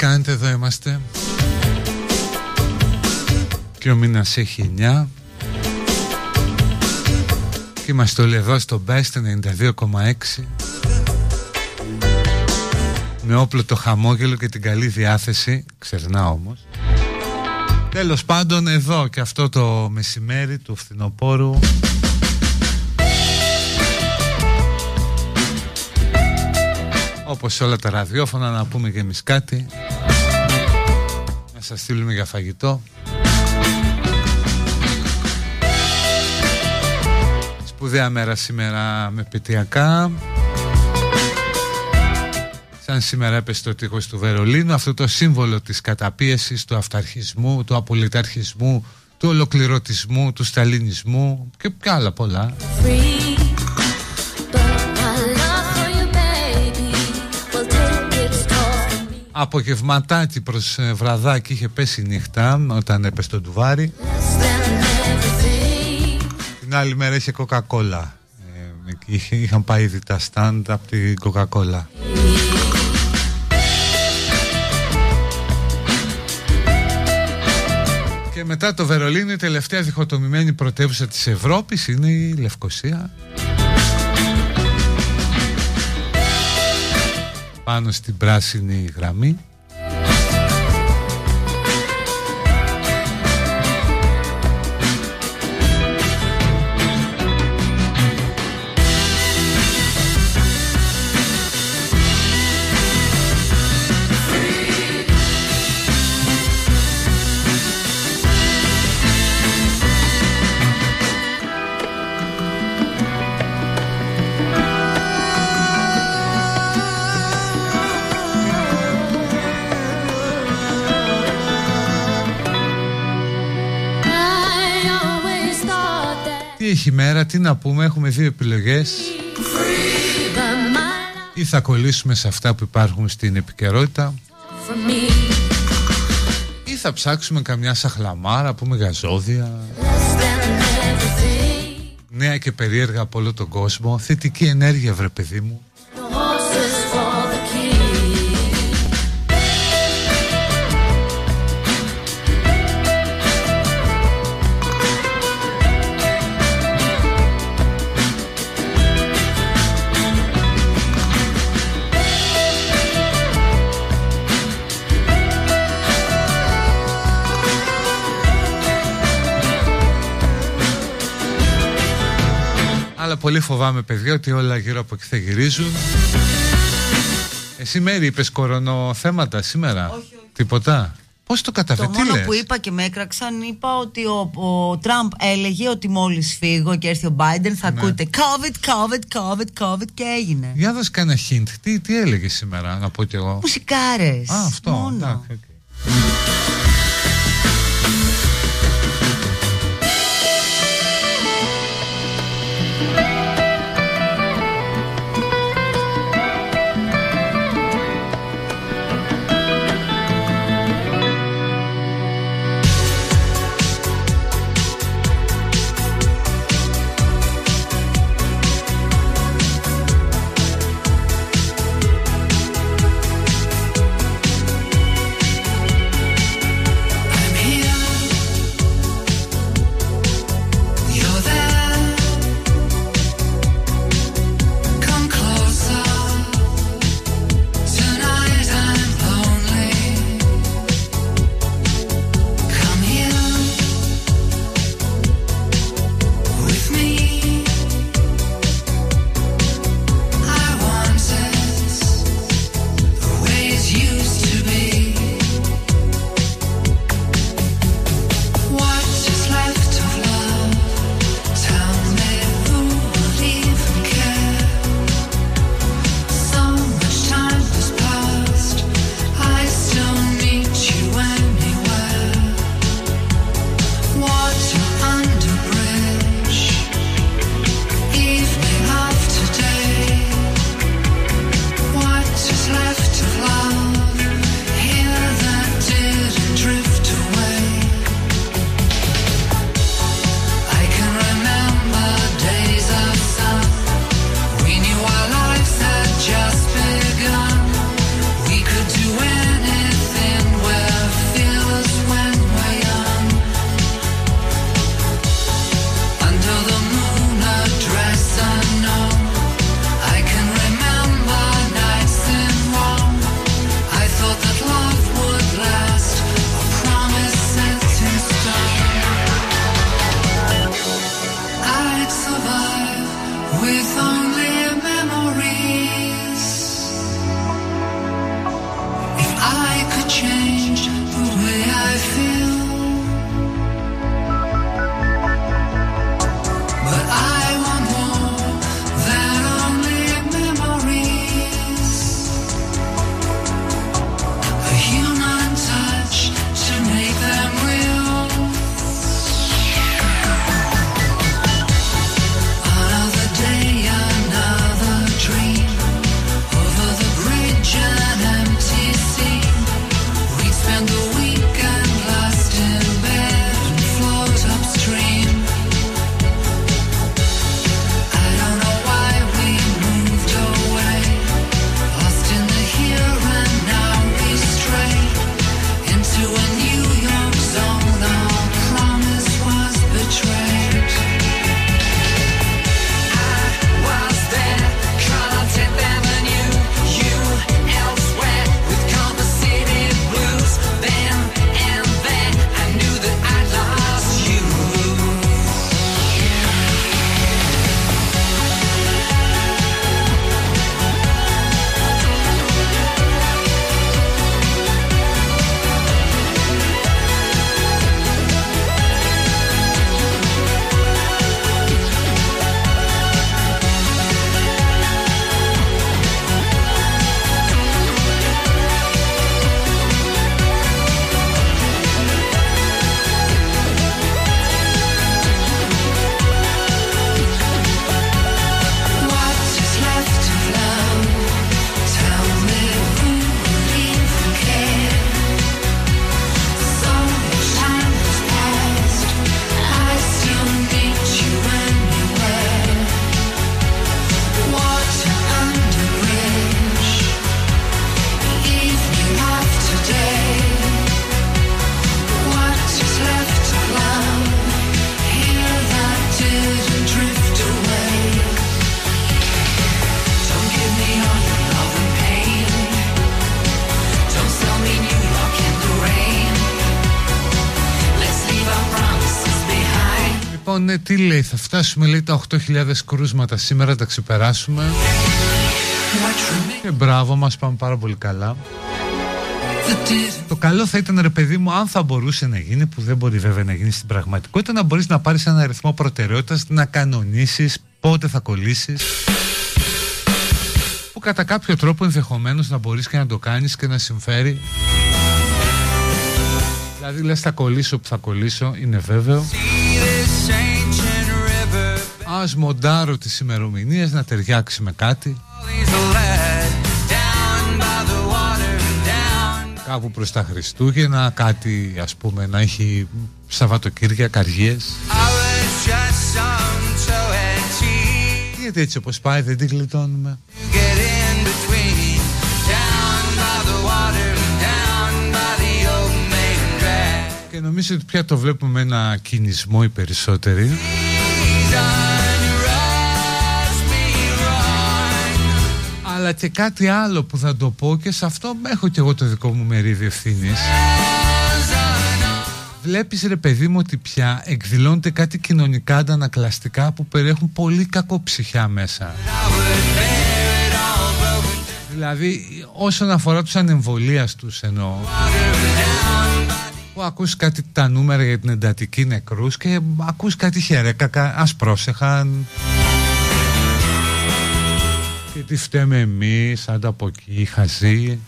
κάνετε, εδώ είμαστε. Και ο μήνας έχει 9 Και είμαστε όλοι εδώ στο Best 92,6 Με όπλο το χαμόγελο και την καλή διάθεση. Ξερνά όμως. Τέλος πάντων εδώ και αυτό το μεσημέρι του φθινοπόρου Όπως όλα τα ραδιόφωνα να πούμε και εμείς κάτι. Να σας στείλουμε για φαγητό. Σπουδαία μέρα σήμερα με πετειακά Σαν σήμερα έπεσε το τείχος του Βερολίνου. Αυτό το σύμβολο της καταπίεσης, του αυταρχισμού, του απολυταρχισμού Του ολοκληρωτισμού, του σταλινισμού Και και άλλα πολλά Απογευματάκι προς ε, βραδάκι είχε πέσει νύχτα όταν έπεσε το ντουβάρι. Την άλλη μέρα είχε κοκακόλα ε, Είχαν πάει ήδη τα στάντ από την κοκακόλα Και μετά το Βερολίνο η τελευταία διχοτομημένη πρωτεύουσα της Ευρώπης είναι η Λευκοσία πάνω στην πράσινη γραμμή τι να πούμε, έχουμε δύο επιλογές. Ή θα κολλήσουμε σε αυτά που υπάρχουν στην επικαιρότητα Ή θα ψάξουμε καμιά σαχλαμάρα, πούμε γαζόδια Νέα και περίεργα από όλο τον κόσμο. Θετική ενέργεια βρε παιδί μου Αλλά πολύ φοβάμαι παιδιά ότι όλα γύρω από εκεί θα γυρίζουν Εσύ Μαίρη είπες κορονοθέματα σήμερα όχι, όχι. Τίποτα Πώς τα κατάφερες, Το μόνο που είπα και με έκραξαν, είπα ότι ο, ο Τραμπ έλεγε ότι μόλις φύγω και έρθει ο Biden θα Ναι. ακούτε COVID, COVID, COVID, COVID και έγινε. Για δώσε κανένα hint Τι, τι έλεγε σήμερα να πω κι εγώ; Μουσικάρες. Α αυτό Μόνο. εντάξει, οκ. Λοιπόν, ναι, τι λέει, θα φτάσουμε λέει τα 8.000 κρούσματα σήμερα, τα ξεπεράσουμε. Και μπράβο μας, πάμε πάρα πολύ καλά. Το καλό θα ήταν ρε παιδί μου αν θα μπορούσε να γίνει που δεν μπορεί βέβαια να γίνει στην πραγματικότητα να μπορείς να πάρεις ένα αριθμό προτεραιότητας να κανονίσεις πότε θα κολλήσεις που κατά κάποιο τρόπο ενδεχομένως να μπορείς και να το κάνεις και να συμφέρει Δηλαδή λες θα κολλήσω που θα κολλήσω είναι βέβαιο Ας μοντάρω τις ημερομηνίες να ταιριάξει με κάτι. Κάπου προς τα Χριστούγεννα κάτι ας πούμε να έχει Σαββατοκύρια καριές Γιατί έτσι όπως πάει δεν την γλιτώνουμε. Και νομίζω ότι πια το βλέπουμε με ένα κινησμό οι περισσότεροι αλλά και κάτι άλλο που θα το πω και σε αυτό έχω και εγώ το δικό μου μερίδιο ευθύνης. Βλέπεις ρε παιδί μου ότι πια εκδηλώνεται κάτι κοινωνικά αντανακλαστικά που περιέχουν πολύ κακοψυχιά μέσα. Δηλαδή όσον αφορά τους ανεμβολίας τους εννοώ που ακούς κάτι τα νούμερα για την εντατική νεκρούς και ακούς κάτι χερέκα, ας πρόσεχαν και τι φταίμε εμείς, άντα από εκεί, χαζοί.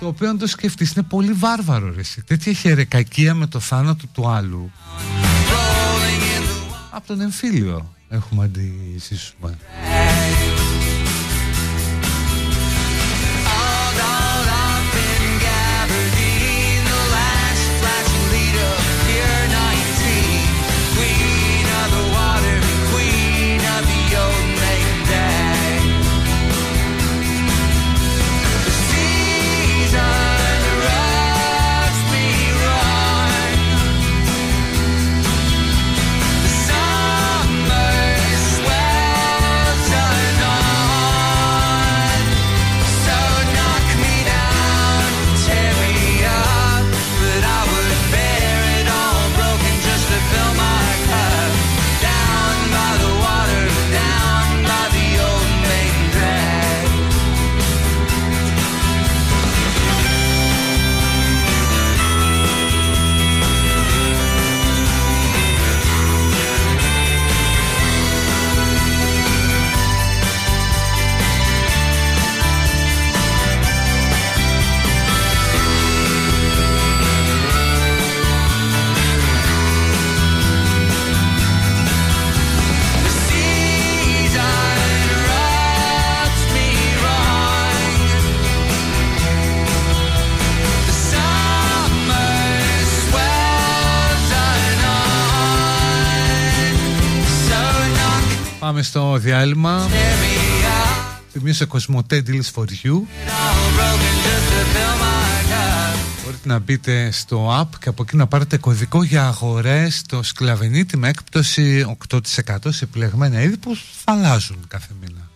Το οποίο αν το σκεφτείς είναι πολύ βάρβαρο ρε εσύ. Τέτοια χερεκακία με το θάνατο του άλλου. Από τον εμφύλιο έχουμε αντισύσουμε. Πάμε στο διάλειμμα Θυμίζω Κοσμοτέ Deals for You. Μπορείτε να μπείτε στο app και από εκεί να πάρετε κωδικό για αγορές το σκλαβενίτη με έκπτωση 8% σε επιλεγμένα είδη που θα αλλάζουν κάθε μήνα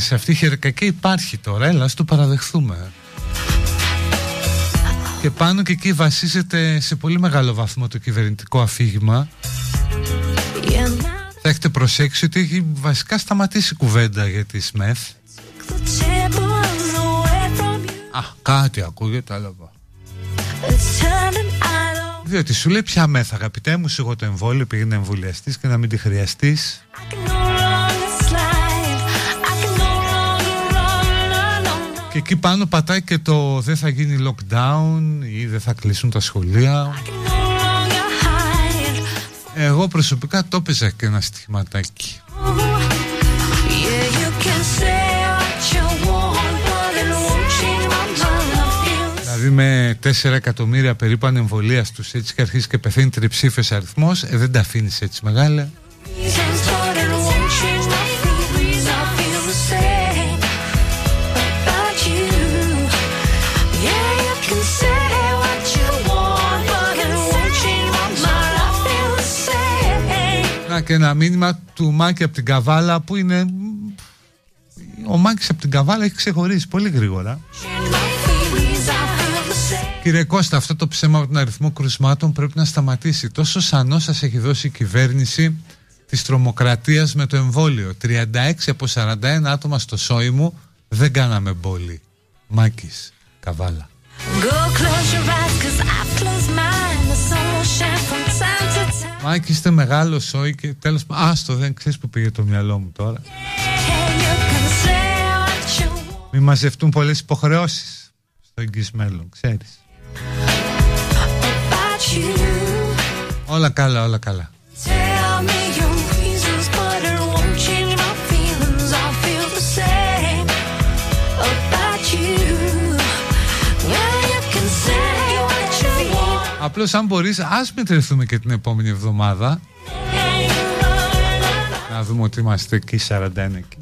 Όχι ρε, σε αυτή η χερακακή υπάρχει τώρα, έλα, ας το παραδεχθούμε. Και πάνω και εκεί βασίζεται σε πολύ μεγάλο βαθμό το κυβερνητικό αφήγημα. Θα έχετε προσέξει ότι έχει βασικά σταματήσει κουβέντα για τη ΣΜΕΘ. Α, κάτι ακούγεται, αλλά διότι σου λέει πια μέθα αγαπητέ μου σου εγώ το εμβόλιο πήγαινε εμβολιαστής και να μην τη χρειαστείς Και εκεί πάνω πατάει και το δεν θα γίνει lockdown ή δεν θα κλείσουν τα σχολεία Εγώ προσωπικά το έπαιζα και ένα στοιχηματάκι Δηλαδή με 4 εκατομμύρια περίπου ανεμβολίας τους έτσι και αρχίζει και πεθαίνει τριψήφιος αριθμός, ε, δεν τα αφήνεις έτσι μεγάλα. Να και ένα μήνυμα του Μάκη από την Καβάλα που είναι... Ο Μάκης από την Καβάλα έχει ξεχωρίσει πολύ γρήγορα. Κύριε Κώστα, αυτό το ψέμα από τον αριθμό κρουσμάτων πρέπει να σταματήσει. Τόσο σανός σας έχει δώσει η κυβέρνηση της τρομοκρατίας με το εμβόλιο. 36 από 41 άτομα στο σόι μου δεν κάναμε μπόλι. Μάκης, καβάλα. Μάκη, είστε μεγάλος σόι και τέλος Άστο, δεν ξέρεις που πήγε το μυαλό μου τώρα. Μη μαζευτούν πολλές υποχρεώσεις στο εγγύς μέλλον, ξέρεις. Όλα καλά, όλα καλά. Απλώς αν μπορείς ας μετρηθούμε και την επόμενη εβδομάδα. Να δούμε ότι είμαστε εκεί 41 εκεί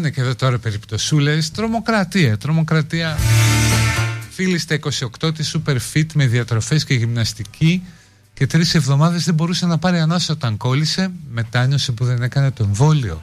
κάνε και εδώ τώρα περιπτωσούλες Τρομοκρατία, τρομοκρατία. Φίλοι στα 28 τη Super Fit με διατροφές και γυμναστική και τρεις εβδομάδες δεν μπορούσε να πάρει ανάσα όταν κόλλησε. Μετάνιωσε που δεν έκανε το εμβόλιο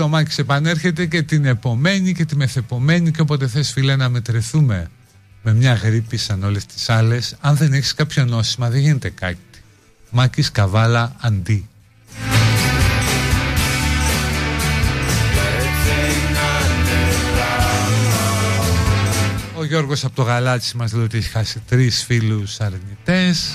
Ευχαριστώ Μάκης επανέρχεται και την επομένη και τη μεθεπομένη και όποτε θες φίλε να μετρηθούμε με μια γρήπη σαν όλες τις άλλες. Αν δεν έχεις κάποιο νόσημα δεν γίνεται κάτι. Μάκης Καβάλα Αντί. Ο Γιώργος από το Γαλάτσι μας λέει ότι έχει χάσει τρεις φίλους αρνητές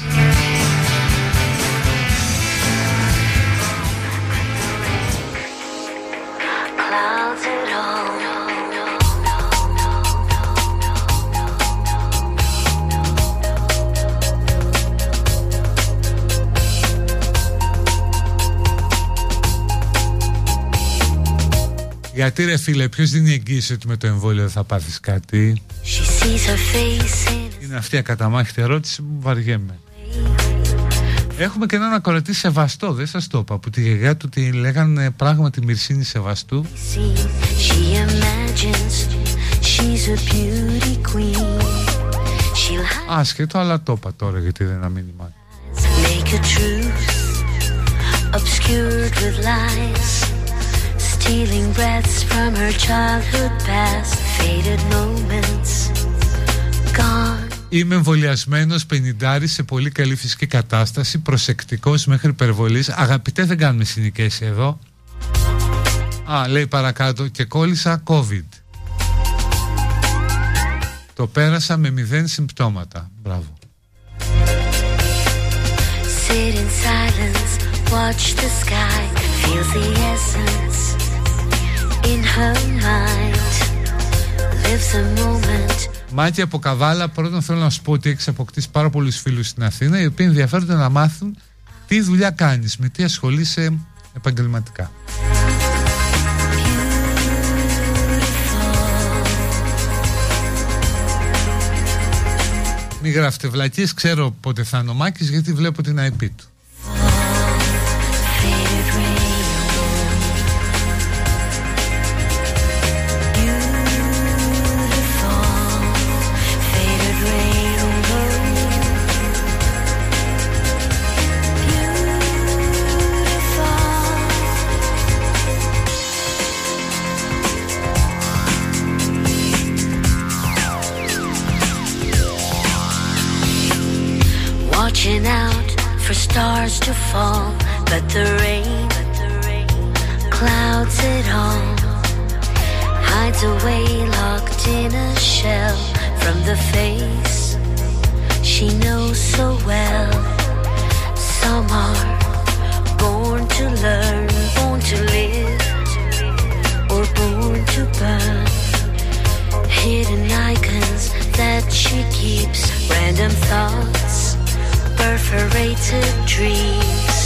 Γιατί ρε φίλε, ποιος δίνει εγγύηση ότι με το εμβόλιο θα πάθεις κάτι; Είναι αυτή η ακαταμάχητη ερώτηση που βαριέμαι. Έχουμε και έναν ακροατή Σεβαστό, δεν σας το είπα Που τη γιαγιά του τη λέγανε πράγματι Μυρσίνη Σεβαστού. Άσχετο, αλλά το είπα τώρα γιατί δεν είναι ένα μήνυμα Obscured with lies stealing breaths from her childhood past, faded moments gone. Είμαι εμβολιασμένος 50 σε πολύ καλή φυσική κατάσταση, προσεκτικός μέχρι υπερβολής. Αγαπητέ, δεν κάνουμε συνοικέσεις εδώ. Α, λέει παρακάτω και κόλλησα COVID. Το πέρασα με μηδέν συμπτώματα. Μπράβο. Sit in silence, watch the sky, feel the essence. Μάκη από Καβάλα, πρώτον θέλω να σου πω ότι έχεις αποκτήσει πάρα πολλούς φίλους στην Αθήνα οι οποίοι ενδιαφέρονται να μάθουν τι δουλειά κάνεις, με τι ασχολείσαι επαγγελματικά. Μην γράφετε βλακίες, ξέρω πότε θα είναι ο Μάκης γιατί βλέπω την IP του. Stars to fall, but the rain clouds it all. Hides away locked in a shell from the face she knows so well. Some are born to learn, born to live, or born to burn. Hidden icons that she keeps, random thoughts perforated dreams.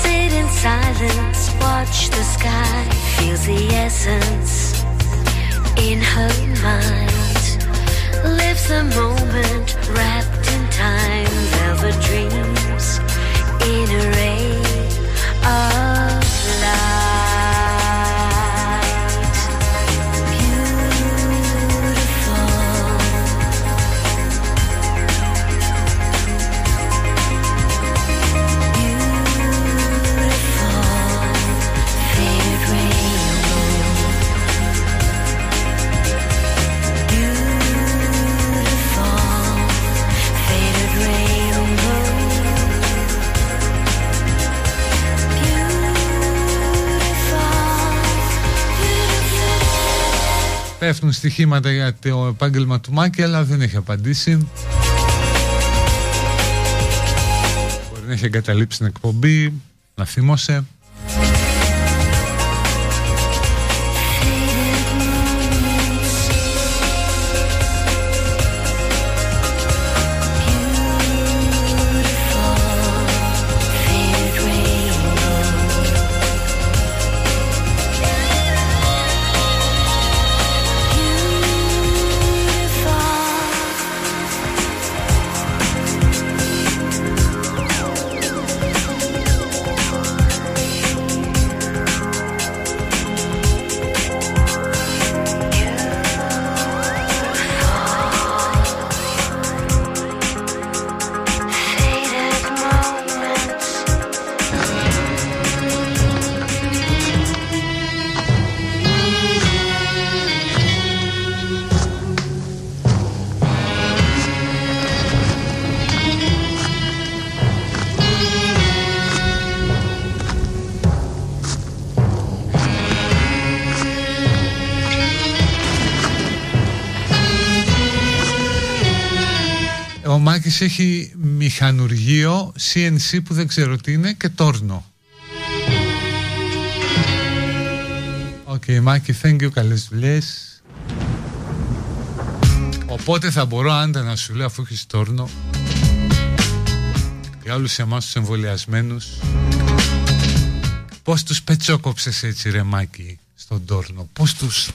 Sit in silence, watch the sky, feel the essence in her mind. Lives the moment wrapped Πέφτουν στοιχήματα για το επάγγελμα του Μάκη αλλά δεν έχει απαντήσει. Μπορεί να έχει εγκαταλείψει την εκπομπή Να θύμωσε Μάκης έχει μηχανουργείο CNC που δεν ξέρω τι είναι και τόρνο. Οκ, okay, Μάκη, thank you, καλές δουλειές. Οπότε θα μπορώ άνετα να σου λέω αφού έχεις τόρνο για όλους εμάς τους εμβολιασμένους Πώς τους πετσόκοψες έτσι ρε Μάκη στον τόρνο Πώς τους...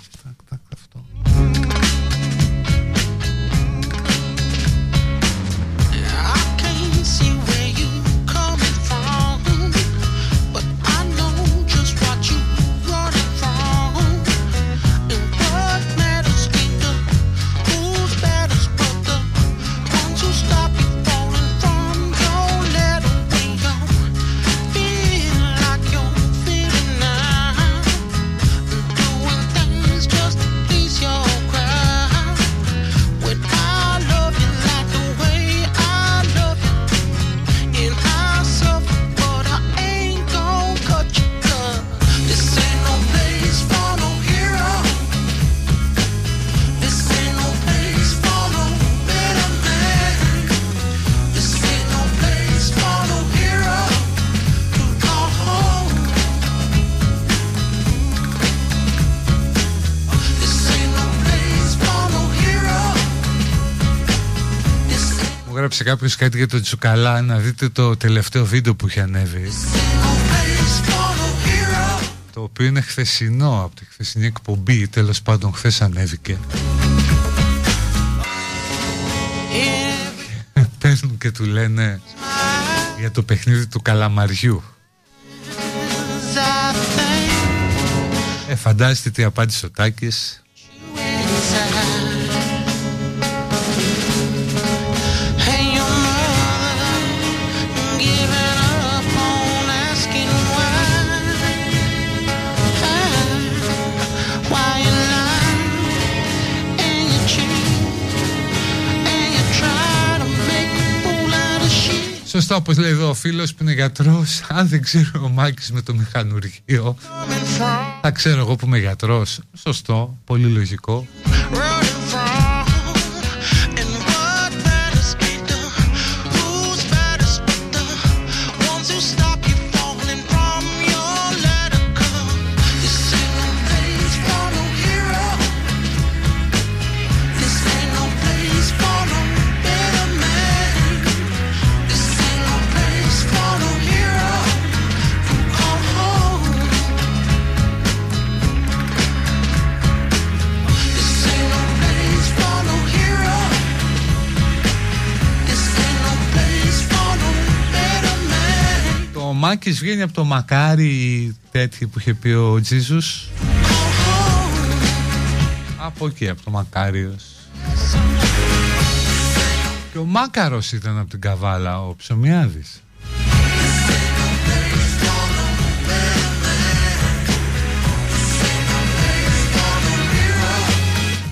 έγραψε κάποιος κάτι για τον Τσουκαλά να δείτε το τελευταίο βίντεο που είχε ανέβει. Το οποίο είναι χθεσινό από τη χθεσινή εκπομπή τέλος πάντων χθες ανέβηκε. Παίρνουν και του λένε για το παιχνίδι του καλαμαριού. Ε, φαντάζεστε τι απάντησε ο Τάκης Σωστά όπως λέει εδώ ο φίλος που είναι γιατρός. Αν δεν ξέρω ο Μάκης με το μηχανουργείο. Θα ξέρω εγώ που είμαι γιατρός. Σωστό, πολύ λογικό Μάκης βγαίνει από το μακάρι τέτοιο που είχε πει ο Τζίζους Από εκεί, από το Μακάριος Και ο Μάκαρος ήταν από την Καβάλα, ο Ψωμιάδης.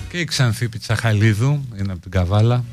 Και η Ξανθή Πιτσαχαλίδου είναι από την Καβάλα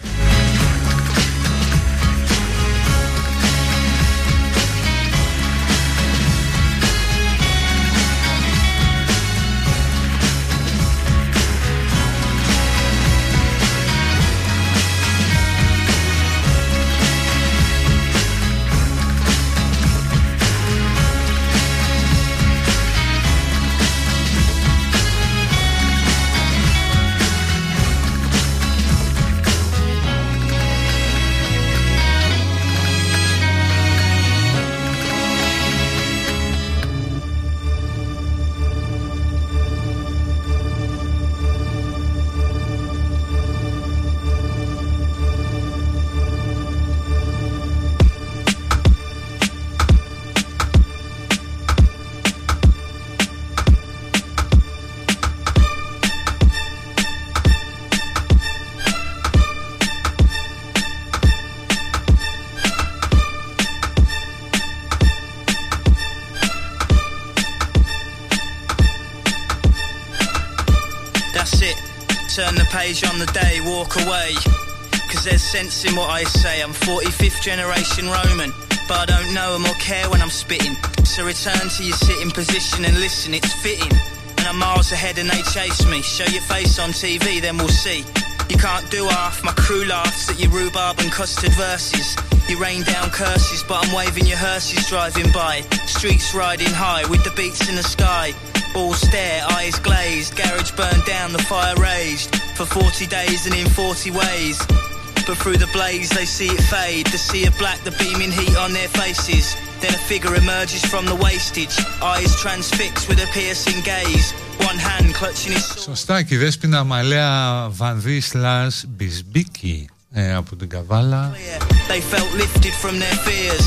page on the day, walk away. Cause there's sense in what I say. I'm 45th generation Roman, but I don't know them or care when I'm spitting. So return to your sitting position and listen, it's fitting. And I'm miles ahead and they chase me. Show your face on TV, then we'll see. You can't do half, my crew laughs at your rhubarb and custard verses. You rain down curses, but I'm waving your hearses driving by. Streets riding high with the beats in the sky. All stare, eyes glazed, garage burned down, the fire raged. For 40 days and in 40 ways. But through the blaze they see it fade. The sea of black, the beaming heat on their faces. Then a figure emerges from the wastage. Eyes transfixed with a piercing gaze. One hand clutching his Σωστά και η Δέσποινα Αμαλέα Βανδύ Σλάς Μπισμπίκη ε, από την Καβάλα. They felt lifted from their fears.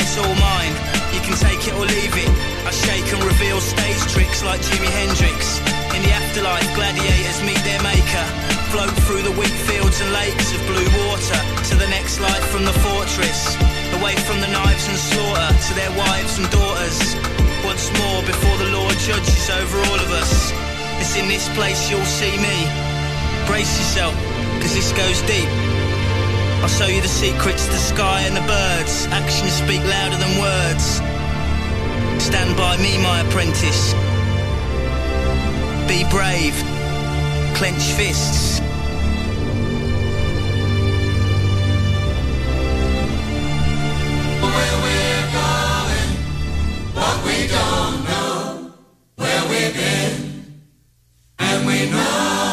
it's all mine. You can take it or leave it. I shake and reveal stage tricks like Jimi Hendrix. In the afterlife, gladiators meet their maker. Float through the wheat fields and lakes of blue water to the next life from the fortress. Away from the knives and slaughter to their wives and daughters. Once more before the Lord judges over all of us. It's in this place you'll see me. Brace yourself, cause this goes deep. I'll show you the secrets, the sky and the birds. Actions speak louder than words. Stand by me, my apprentice. Be brave. Clench fists. Where we're going, what we don't know, where we've been, and we know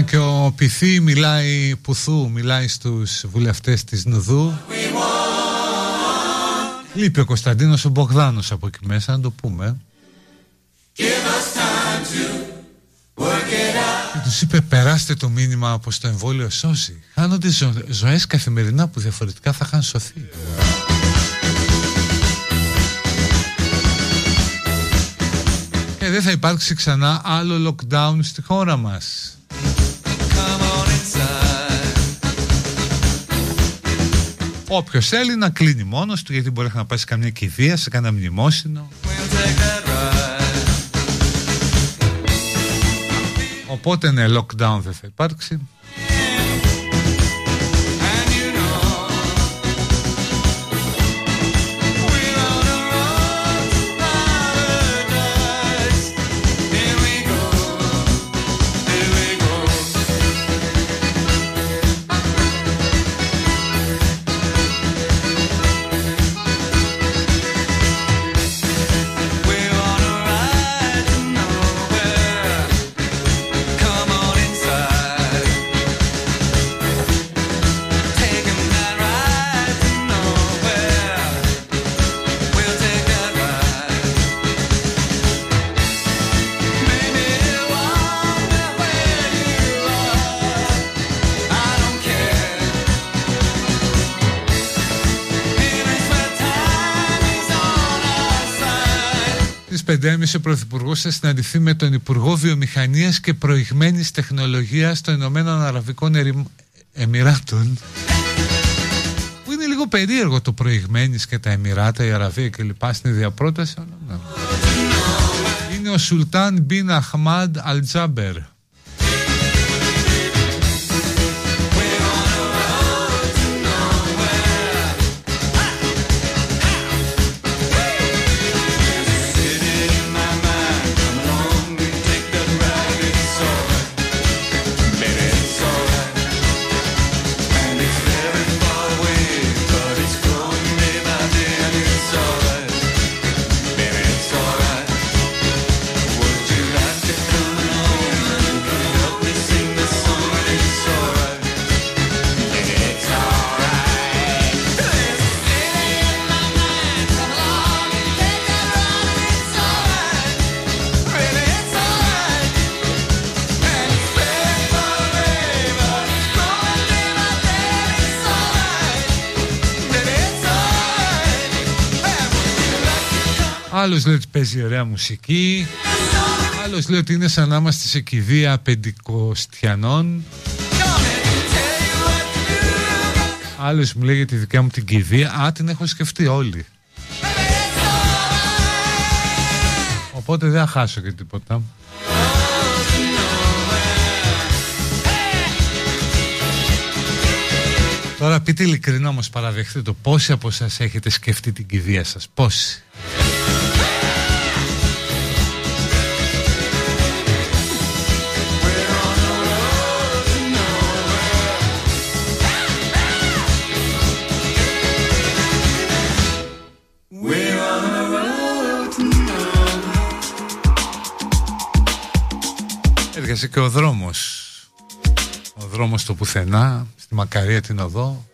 not. Να και ο Πυθή μιλάει Πουθού, μιλάει στους βουλευτές της Νουδού. Λείπει ο Κωνσταντίνος ο Μπογδάνος από εκεί μέσα, να το πούμε. Give us time to work it out. Και τους είπε περάστε το μήνυμα πως το εμβόλιο σώζει. Χάνονται ζω... ζωές καθημερινά που διαφορετικά θα είχαν σωθεί. Και δεν θα υπάρξει ξανά άλλο lockdown στη χώρα μας. Όποιος θέλει να κλείνει μόνος του γιατί μπορεί να πάει σε καμιά κηδεία, σε κανένα μνημόσυνο. We'll take that ride. Οπότε ναι, lockdown δεν θα υπάρξει. Στις 5.30 ο Πρωθυπουργός θα συναντηθεί με τον Υπουργό Βιομηχανίας και Προηγμένης Τεχνολογίας των Ηνωμένων Αραβικών Ερημ- Εμμυράτων. Που είναι λίγο περίεργο το προηγμένης και τα Εμμυράτα, η Αραβία κλπ. στην ίδια πρόταση. αλλά ναι. Είναι ο Σουλτάν Μπιν Αχμάντ Αλτζάμπερ. Άλλος λέει ότι παίζει ωραία μουσική. Άλλος λέει ότι είναι σαν να είμαστε σε κηδεία πεντηκοστιανών. Άλλος μου λέει για τη δικιά μου την κηδεία. Α, την έχω σκεφτεί όλοι. Οπότε δεν θα χάσω και τίποτα. Τώρα πείτε ειλικρινά όμως παραδεχτείτε το πόσοι από εσάς έχετε σκεφτεί την κηδεία σας. Πόσοι. Έρχεσαι και ο δρόμος. Ο δρόμος το πουθενά, στη Μακαρία την οδό.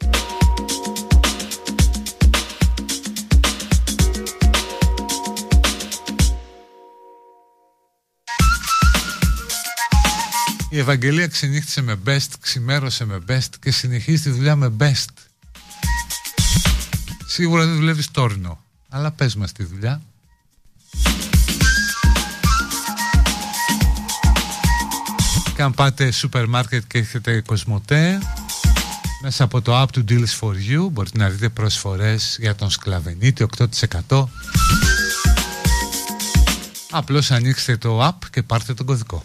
Η Ευαγγελία ξενύχτησε με best, ξημέρωσε με best και συνεχίζει τη δουλειά με best. Σίγουρα δεν δουλεύεις τόρνο, αλλά πες μας τη δουλειά. Και αν πάτε σούπερ μάρκετ και έχετε κοσμοτέ μέσα από το app του Deals for You μπορείτε να δείτε προσφορές για τον σκλαβενίτη 8% Απλώς ανοίξτε το app και πάρτε τον κωδικό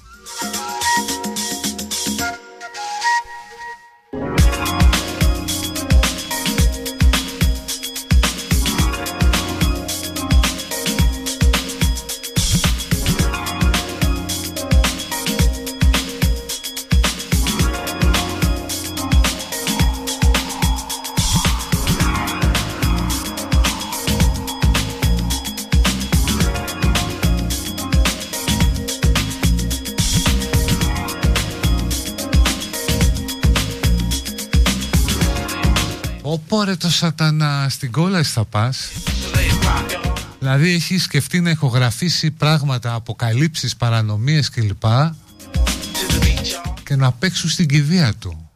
το σατανά στην κόλαση θα πας. Δηλαδή έχεις σκεφτεί να ηχογραφήσει πράγματα, αποκαλύψεις, παρανομίες κλπ. Και να παίξουν στην κηδεία του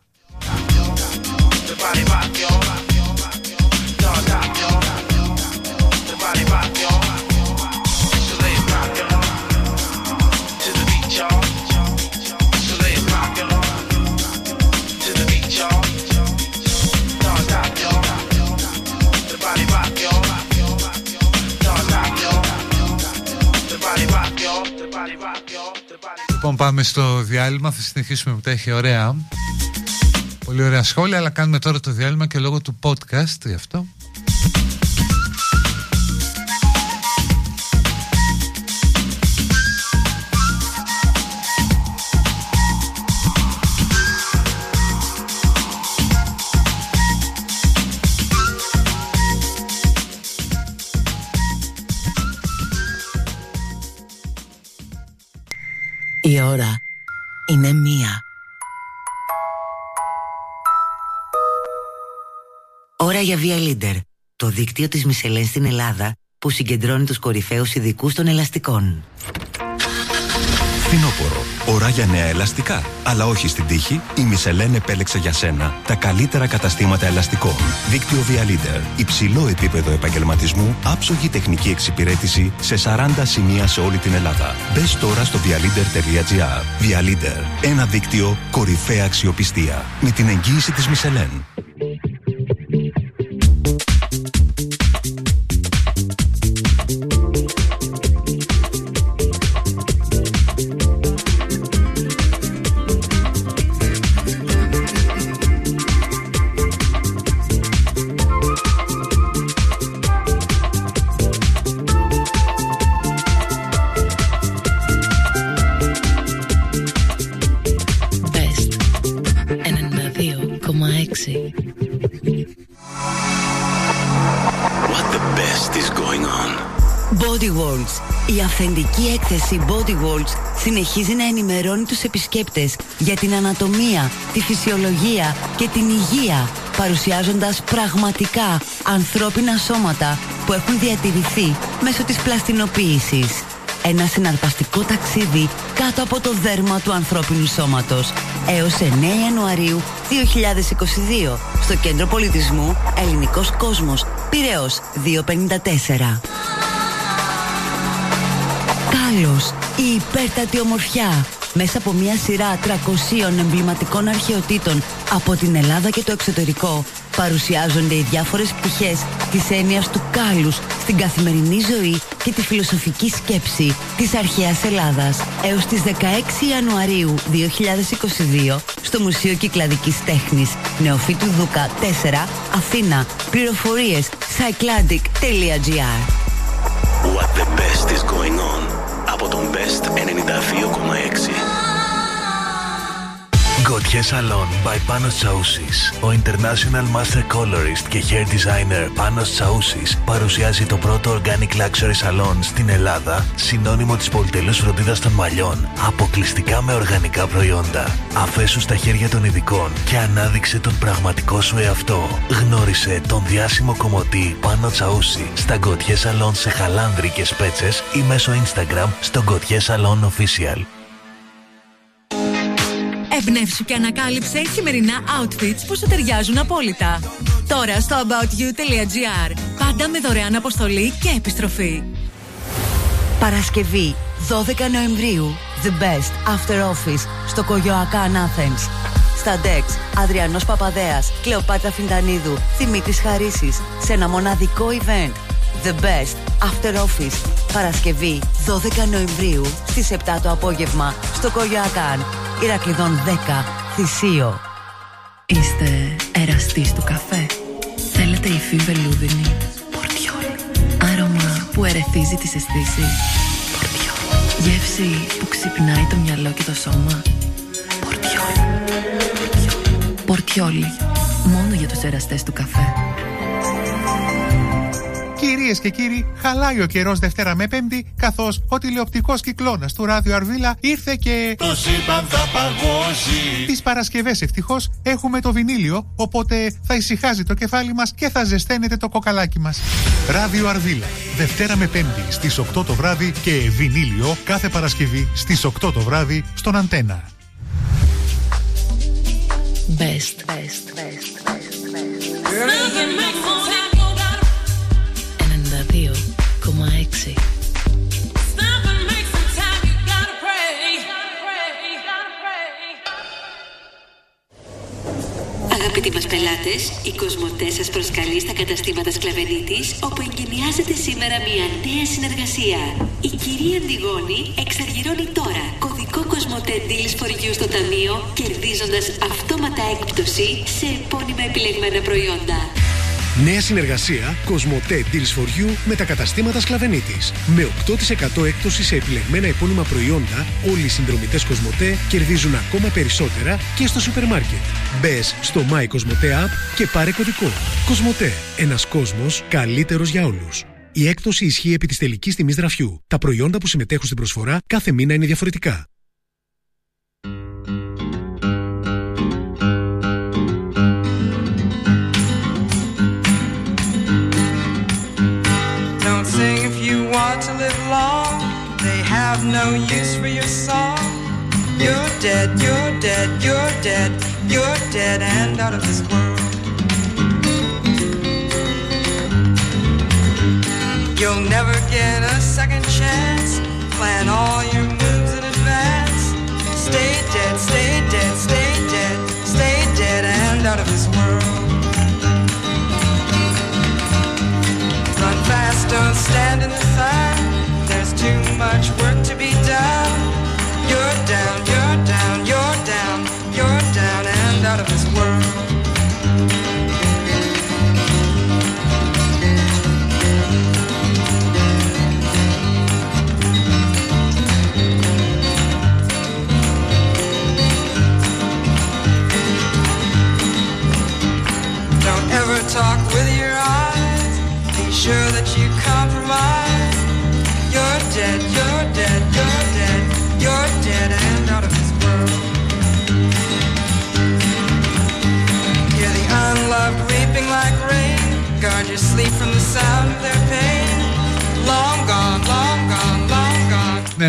Λοιπόν πάμε στο διάλειμμα, θα συνεχίσουμε μετά, έχει ωραία. Πολύ ωραία σχόλια, αλλά κάνουμε τώρα το διάλειμμα και λόγω του podcast γι' αυτό Ώρα για Via Leader, το δίκτυο της Μισελέν στην Ελλάδα που συγκεντρώνει τους κορυφαίους ειδικούς των ελαστικών. Φθινόπωρο. Ώρα για νέα ελαστικά. Αλλά όχι στην τύχη, η Μισελέν επέλεξε για σένα τα καλύτερα καταστήματα ελαστικών. Δίκτυο Via Leader. Υψηλό επίπεδο επαγγελματισμού, άψογη τεχνική εξυπηρέτηση σε 40 σημεία σε όλη την Ελλάδα. Μπες τώρα στο vialeader.gr. Via Leader. Ένα δίκτυο κορυφαία αξιοπιστία. Με την εγγύηση της Μισελέν. Αυθεντική έκθεση Body Worlds συνεχίζει να ενημερώνει τους επισκέπτες για την ανατομία, τη φυσιολογία και την υγεία, παρουσιάζοντας πραγματικά ανθρώπινα σώματα που έχουν διατηρηθεί μέσω της πλαστινοποίησης. Ένα συναρπαστικό ταξίδι κάτω από το δέρμα του ανθρώπινου σώματος. Έως 9 Ιανουαρίου 2022 στο Κέντρο Πολιτισμού Ελληνικός Κόσμος, Πειραιώς 254. Κάλος, η υπέρτατη ομορφιά. Μέσα από μια σειρά 300 εμβληματικών αρχαιοτήτων από την Ελλάδα και το εξωτερικό παρουσιάζονται οι διάφορες πτυχές της έννοιας του κάλους στην καθημερινή ζωή και τη φιλοσοφική σκέψη της αρχαίας Ελλάδας. Έως τις 16 Ιανουαρίου 2022 στο Μουσείο Κυκλαδικής Τέχνης Νεοφύτου Δούκα 4 Αθήνα. Πληροφορίες cycladic.gr What the best is going on από τον Best 92,6. Gautier Salon by Panos Chaousis. Ο International Master Colorist και Hair Designer Panos Chaousis παρουσιάζει το πρώτο Organic Luxury Salon στην Ελλάδα, συνώνυμο της πολυτελούς φροντίδας των μαλλιών, αποκλειστικά με οργανικά προϊόντα. Αφέσου στα χέρια των ειδικών και ανάδειξε τον πραγματικό σου εαυτό. Γνώρισε τον διάσημο κομμωτή Πάνο Τσαούσι στα Gautier Salon σε Χαλάνδρη και Σπέτσες ή μέσω Instagram στο Gautier Salon Official. Εμπνεύσου και ανακάλυψε χειμερινά outfits που σου ταιριάζουν απόλυτα. Τώρα στο aboutyou.gr. Πάντα με δωρεάν αποστολή και επιστροφή. Παρασκευή 12 Νοεμβρίου The Best After Office στο Κογιοακάν Athens. Στα Dex, Αδριανός Παπαδέας, Κλεοπάτρα Φιντανίδου, Δημήτρης Χαρίσης σε ένα μοναδικό event. The Best After Office. Παρασκευή 12 Νοεμβρίου στις 7 το απόγευμα στο Κογιοακάν. Ηρακλειδών 10, Θησίο. Είστε εραστής του καφέ. Θέλετε υφή βελούδινη; Πορτιόλ. Άρωμα που ερεθίζει τις αισθήσεις; Πορτιόλ. Γεύση που ξυπνάει το μυαλό και το σώμα; Πορτιόλ. Πορτιόλι. Μόνο για τους εραστές του καφέ. Κυρίες και κύριοι, χαλάει ο καιρός Δευτέρα με Πέμπτη, καθώς ο τηλεοπτικός κυκλώνας του Ράδιο Αρβίλα ήρθε και. Το σύμπαν θα παγώσει. Τις Παρασκευές ευτυχώς έχουμε το βινίλιο, οπότε θα ησυχάζει το κεφάλι μας και θα ζεσταίνεται το κοκαλάκι μας. Ράδιο Αρβίλα. Δευτέρα με Πέμπτη στις 8 το βράδυ και βινίλιο κάθε Παρασκευή στις 8 το βράδυ στον Αντένα. Best. Best. Best. Best. 92,6 Αγαπητοί μας πελάτες, η Κοσμοτέ σας προσκαλεί στα καταστήματα Σκλαβενίτης, όπου εγκαινιάζεται σήμερα μια νέα συνεργασία. Η κυρία Αντιγόνη εξαργυρώνει τώρα κωδικό Κοσμοτέ Deals for You στο ταμείο, κερδίζοντας αυτόματα έκπτωση σε επώνυμα επιλεγμένα προϊόντα. Νέα συνεργασία Κοσμοτέ Deals for You με τα καταστήματα Σκλαβενίτης. Με 8% έκπτωση σε επιλεγμένα επώνυμα προϊόντα, όλοι οι συνδρομητές Κοσμοτέ κερδίζουν ακόμα περισσότερα και στο σούπερ μάρκετ. Μπες στο My Κοσμοτέ App και πάρε κωδικό. Κοσμοτέ. Ένας κόσμος καλύτερος για όλους. Η έκπτωση ισχύει επί της τελικής τιμής δραφιού. Τα προϊόντα που συμμετέχουν στην προσφορά κάθε μήνα είναι διαφορετικά. No use for your song. You're dead, you're dead, you're dead, you're dead and out of this world. You'll never get a second chance. Plan all your moves in advance. Stay dead, stay dead, stay dead, stay dead and out of this world. Run fast, don't stand in the sun. There's too much work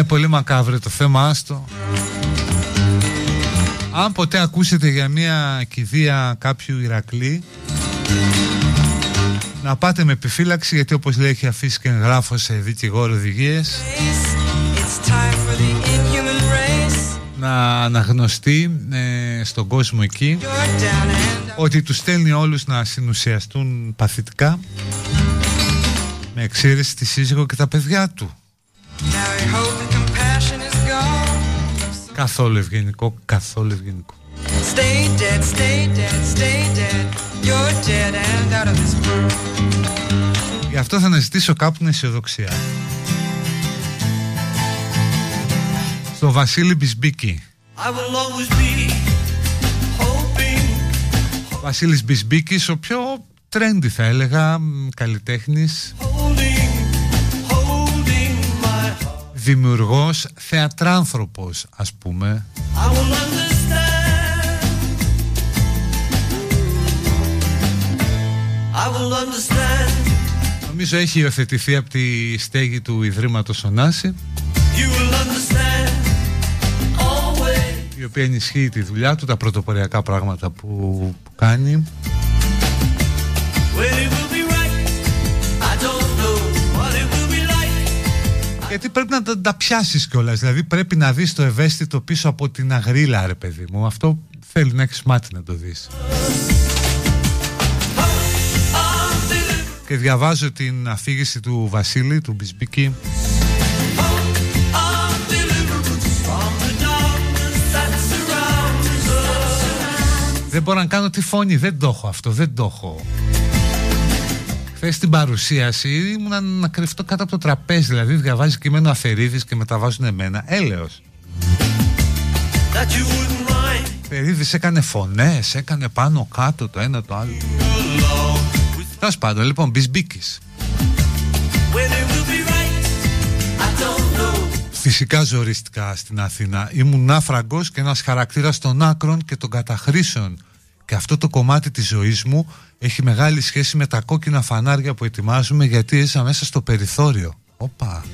πολύ μακάβριο το θέμα, άστο. Αν ποτέ ακούσετε για μια κηδεία κάποιου Ηρακλή, να πάτε με επιφύλαξη γιατί όπως λέει έχει αφήσει και εγγράφος σε δικηγόρο οδηγίες It's να αναγνωστεί ε, στον κόσμο εκεί ότι τους στέλνει όλους να συνουσιαστούν παθητικά με εξαίρεση τη σύζυγο και τα παιδιά του. Καθόλου ευγενικό, καθόλου ευγενικό. Stay dead, stay dead, stay dead. You're dead and out of this world. Γι' αυτό θα αναζητήσω κάπου την αισιοδοξία. Στο Βασίλη Μπισμπίκη. Βασίλης Μπισμπίκης, ο πιο τρέντι θα έλεγα, καλλιτέχνης. Δημιουργός, θεατράνθρωπος ας πούμε. Νομίζω έχει υιοθετηθεί από τη στέγη του Ιδρύματος Ωνάση η οποία ενισχύει τη δουλειά του, τα πρωτοποριακά πράγματα που, που κάνει Γιατί πρέπει να τα, τα πιάσεις κιόλας. Δηλαδή πρέπει να δεις το ευαίσθητο πίσω από την αγρίλα ρε παιδί μου. Αυτό θέλει να έχεις μάτι να το δεις. Και διαβάζω την αφήγηση του Βασίλη, του Μπισμπίκη. Δεν μπορώ να κάνω τη φωνή, δεν το έχω αυτό, δεν το έχω Χθες στην παρουσίαση ήμουν να κρυφτώ κάτω από το τραπέζι Δηλαδή διαβάζει κείμενο αφαιρίδης και μεταβάζουν εμένα Έλεος Αφαιρίδης έκανε φωνές, έκανε πάνω κάτω το ένα το άλλο Τέλος πάντων, λοιπόν, Μπισμπίκη. Φυσικά ζωρίστηκα στην Αθήνα. Ήμουν άφραγκος και ένας χαρακτήρας των άκρων και των καταχρήσεων. Και αυτό το κομμάτι της ζωής μου έχει μεγάλη σχέση με τα κόκκινα φανάρια που ετοιμάζουμε γιατί έζησα μέσα στο περιθώριο. Όπα.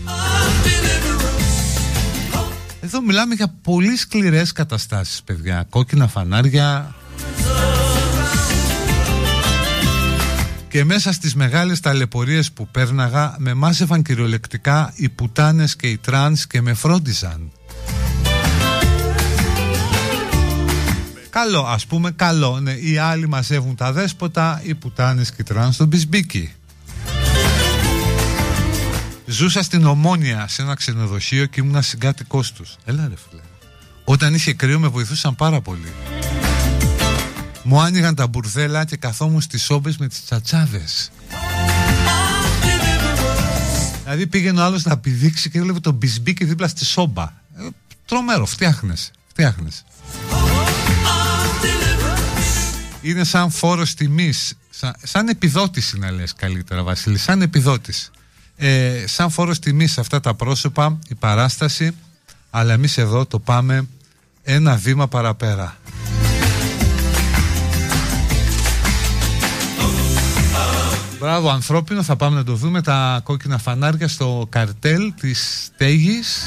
Εδώ μιλάμε για πολύ σκληρές καταστάσεις, παιδιά. Κόκκινα φανάρια, και μέσα στις μεγάλες ταλαιπωρίες που πέρναγα με μάζευαν κυριολεκτικά οι πουτάνες και οι τρανς και με φρόντιζαν. Καλό, ας πούμε καλό, ναι, οι άλλοι μαζεύουν τα αδέσποτα, οι πουτάνες και οι τρανς στον Μπισμπίκη. Ζούσα στην Ομόνια σε ένα ξενοδοχείο και ήμουν συγκάτοικός τους. Έλα ρε φίλε. Όταν είχε κρύο με βοηθούσαν πάρα πολύ. Μου άνοιγαν τα μπουρδέλα και καθόμουν στις σόμπες με τις τσατσάδες Δηλαδή πήγαινε ο άλλος να πηδήξει και έβλεπε τον Μπισμπίκη δίπλα στη σόμπα ε, Τρομέρο, φτιάχνες, φτιάχνες Είναι σαν φόρος τιμής σαν, σαν επιδότηση να λες καλύτερα Βασίλη Σαν επιδότηση ε, Σαν φόρος τιμής αυτά τα πρόσωπα Η παράσταση Αλλά εμείς εδώ το πάμε ένα βήμα παραπέρα Μπράβο, ανθρώπινο. Θα πάμε να το δούμε τα κόκκινα φανάρια στο καρτέλ της στέγης.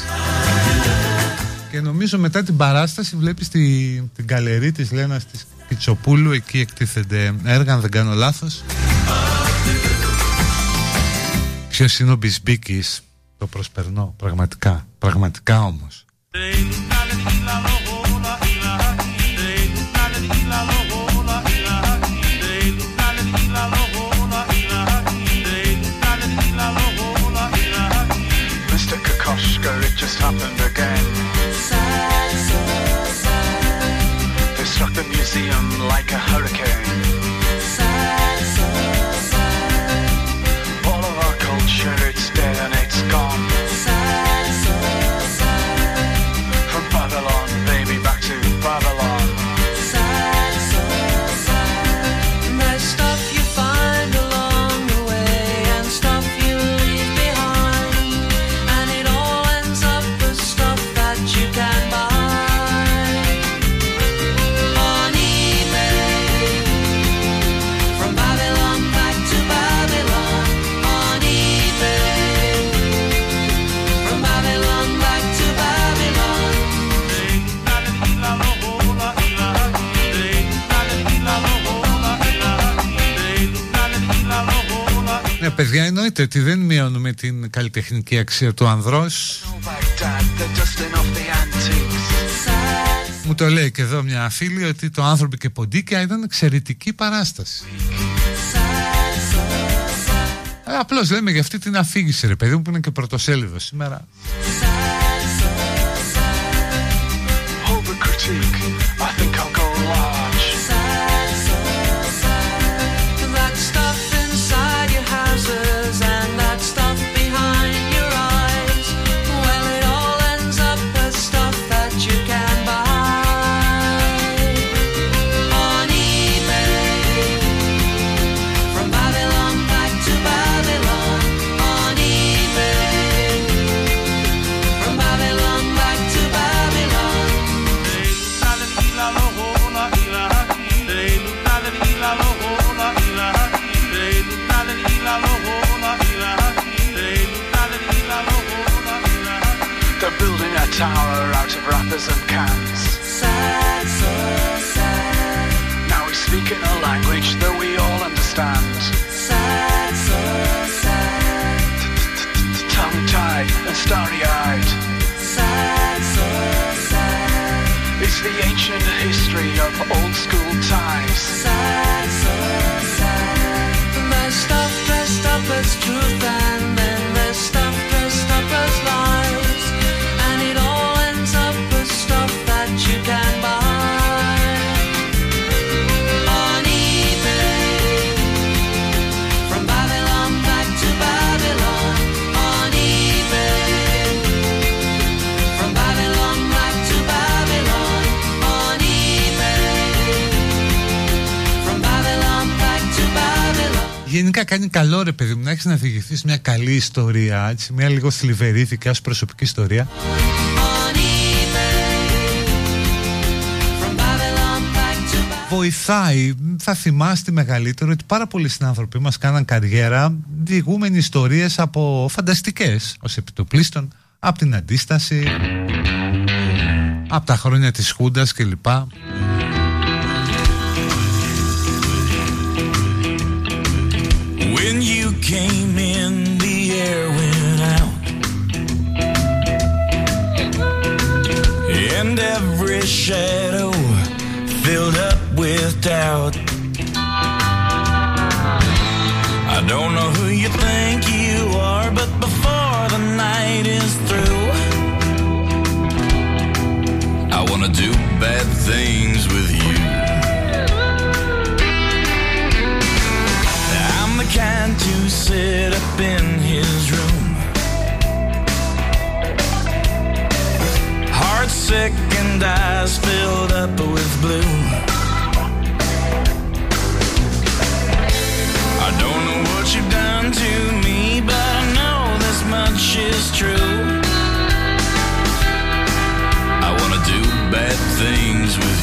Και νομίζω μετά την παράσταση βλέπεις τη, την καλερί της Λένας της Κιτσοπούλου. Εκεί εκτίθενται έργα, αν δεν κάνω λάθος. Ποιος είναι ο Μπισμπίκης. Το προσπερνώ, πραγματικά. Πραγματικά όμως. just happened again. Struck the museum like a hurricane. Παιδιά εννοείται ότι δεν μειώνουμε την καλλιτεχνική αξία του ανδρός Μου το λέει και εδώ μια φίλη ότι το άνθρωποι και ποντίκια ήταν εξαιρετική παράσταση. Ε, Απλώς λέμε για αυτή την αφήγηση, ρε παιδί μου, που είναι και πρωτοσέλιδο σήμερα. Να έχεις να διηγηθείς μια καλή ιστορία, έτσι, μια λίγο θλιβερή δικιά σου προσωπική ιστορία. Βοηθάει, θα θυμάστε μεγαλύτερο ότι πάρα πολλοί συνάνθρωποι μας κάναν καριέρα διηγούμενοι ιστορίες από φανταστικές ως επιτοπλίστων, από την αντίσταση, από τα χρόνια της Χούντας κλπ. Came in, the air went out. And every shadow filled up with doubt. I don't know who you think you are, but before the night is through, I wanna do bad things with you. Sit up in his room. Heart sick and eyes filled up with blue. I don't know what you've done to me, but I know this much is true. I wanna do bad things with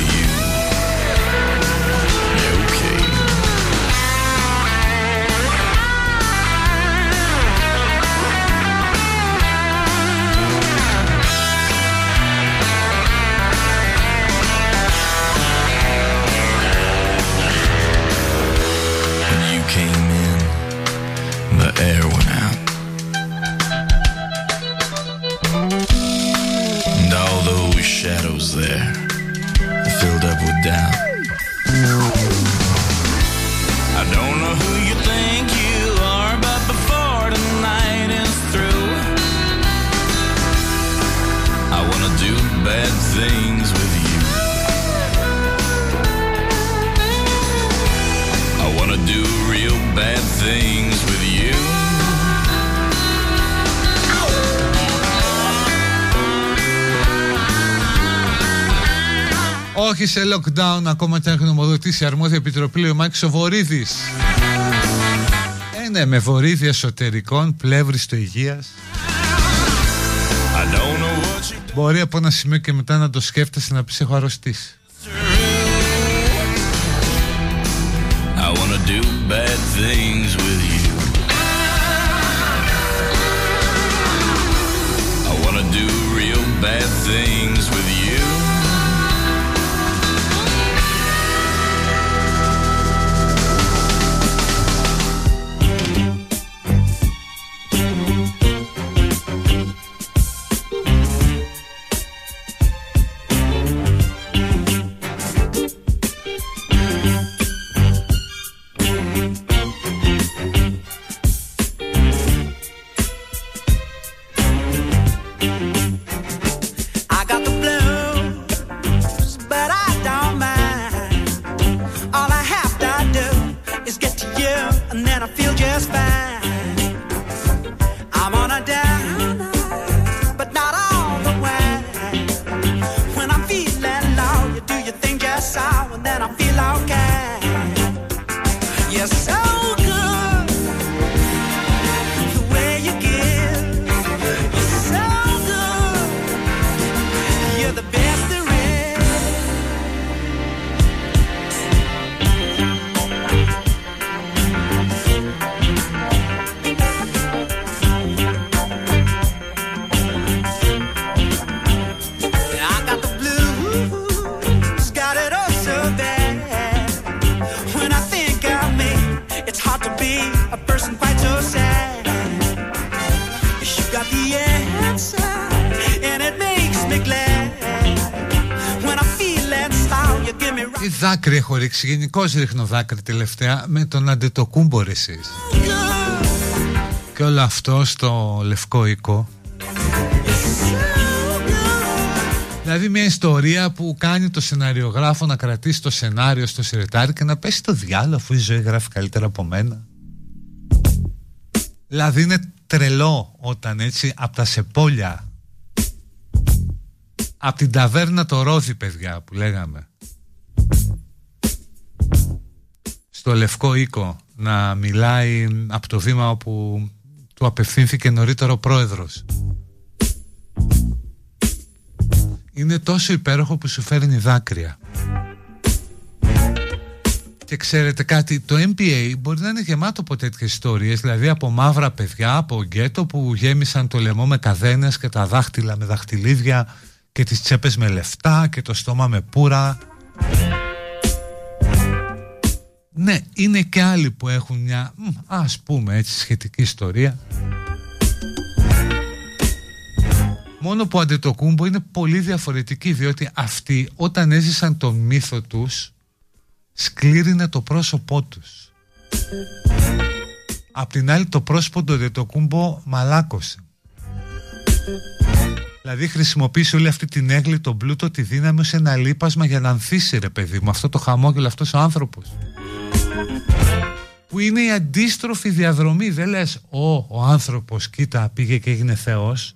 there filled up with doubt. Όχι σε lockdown ακόμα και αν έχει νομοδοτήσει η αρμόδια επιτροπή λέει ο Μάκης ο Βορύδης. Ε, ναι, με βορύδι εσωτερικών, πλεύρης υγείας. I don't know what you Μπορεί από ένα σημείο και μετά να το σκέφτεσαι να πεις έχω αρρωστήσει. I wanna do bad things with you. I wanna do real bad things with you. Ρίξει, γενικώ ρίχνω δάκρυ τελευταία με τον αντετοκούμπο ρε εσείς. Και όλο αυτό στο λευκό οίκο. Δηλαδή μια ιστορία που κάνει το σεναριογράφο να κρατήσει το σενάριο στο σιρετάρι και να πέσει το διάλογο αφού η ζωή γράφει καλύτερα από μένα. Δηλαδή είναι τρελό όταν έτσι από τα σεπόλια από την ταβέρνα το ρόδι παιδιά που λέγαμε στο Λευκό Οίκο να μιλάει από το βήμα όπου του απευθύνθηκε νωρίτερο πρόεδρος είναι τόσο υπέροχο που σου φέρνει δάκρυα και ξέρετε κάτι, το MPA μπορεί να είναι γεμάτο από τέτοιες ιστορίες, δηλαδή από μαύρα παιδιά, από γκέτο που γέμισαν το λαιμό με καδένες και τα δάχτυλα με δαχτυλίδια και τις τσέπες με λεφτά και το στόμα με πουρα. Ναι, είναι και άλλοι που έχουν μια, μ, ας πούμε έτσι, σχετική ιστορία. Μόνο που αντετοκούμπο είναι πολύ διαφορετική διότι αυτοί όταν έζησαν τον μύθο τους σκλήρινε το πρόσωπό τους. Απ' την άλλη το πρόσωπο του αντετοκούμπο μαλάκωσε. Δηλαδή χρησιμοποίησε όλη αυτή την έγκλη, τον πλούτο, τη δύναμη ως ένα λείπασμα για να ανθίσει ρε παιδί μου αυτό το χαμόγελο, αυτός ο άνθρωπος. Που είναι η αντίστροφη διαδρομή, δεν λες «Ω, ο άνθρωπος, κοίτα, πήγε και έγινε Θεός».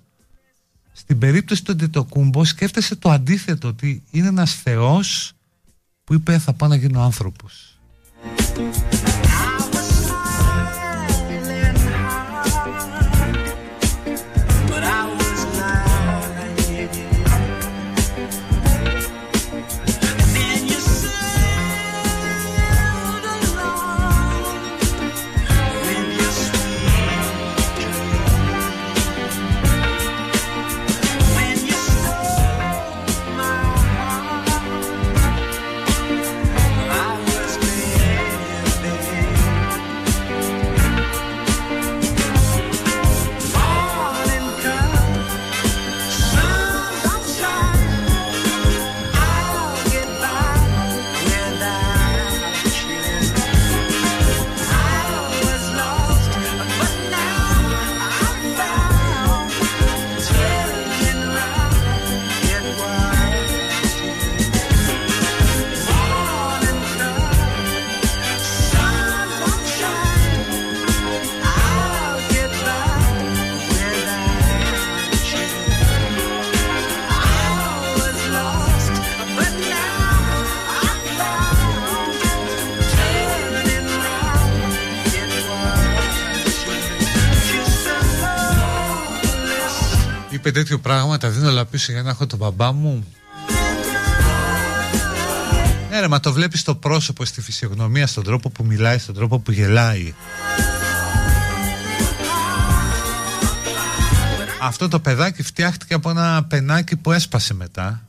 Στην περίπτωση του Αντιτοκούμπο σκέφτεσαι το αντίθετο, ότι είναι ένας Θεός που είπε θα πάω να γίνω άνθρωπος. Είπε τέτοιο πράγμα, τα δίνω όλα πίσω για να έχω τον μπαμπά μου. Ναι ρε, μα το βλέπεις στο πρόσωπο, στη φυσιογνωμία, στον τρόπο που μιλάει, στον τρόπο που γελάει. Αυτό το παιδάκι φτιάχτηκε από ένα πενάκι που έσπασε μετά.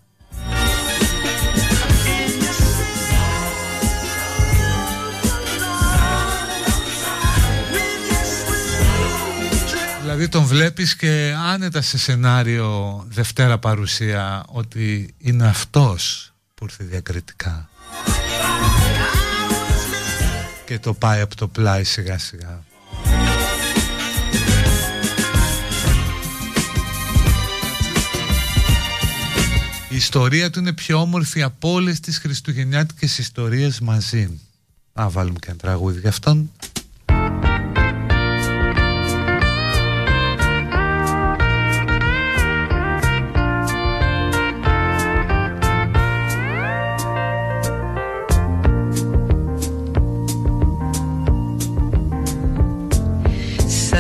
Δηλαδή τον βλέπεις και άνετα σε σενάριο Δευτέρα παρουσία ότι είναι αυτός που ήρθε διακριτικά και το πάει από το πλάι σιγά σιγά. Η ιστορία του είναι πιο όμορφη από όλες τις χριστουγεννιάτικες ιστορίες μαζί. Να βάλουμε και ένα τραγούδι για αυτόν.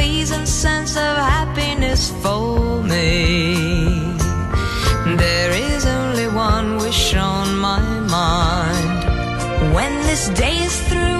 pleasing sense of happiness for me. There is only one wish on my mind. When this day is through,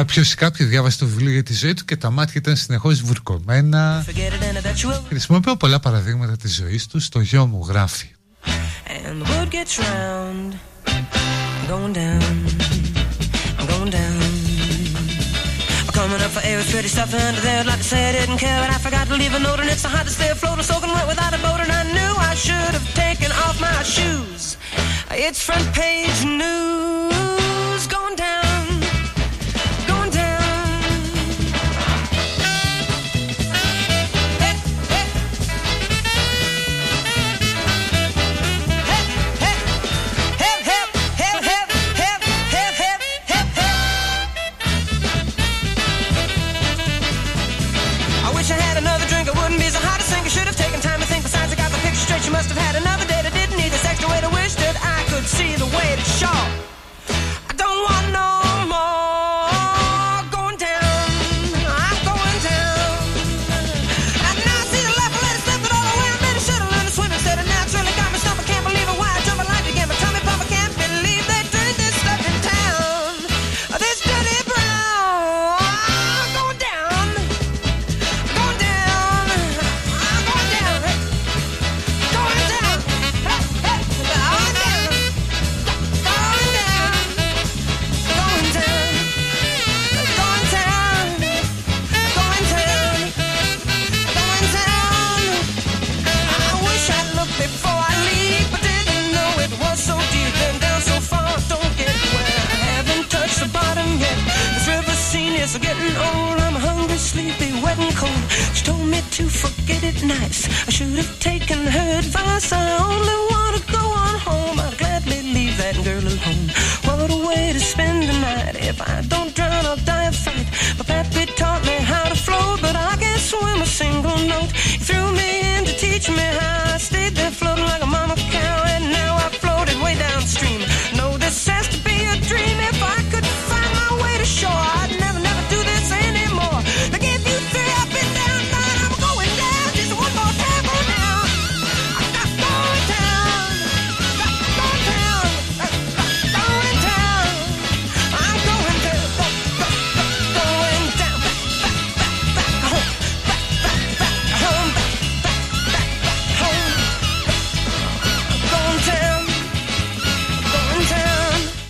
Κάποιο ή κάποιος διάβασε το βιβλίο για τη ζωή του και τα μάτια ήταν συνεχώς βουρκωμένα. Χρησιμοποιώ πολλά παραδείγματα της ζωής του. Στο γιο μου γράφει. Coming up for air, pretty stuff under there. Like I said, didn't care, but I forgot to leave a note. And it's so hot to stay afloat. Soaking wet without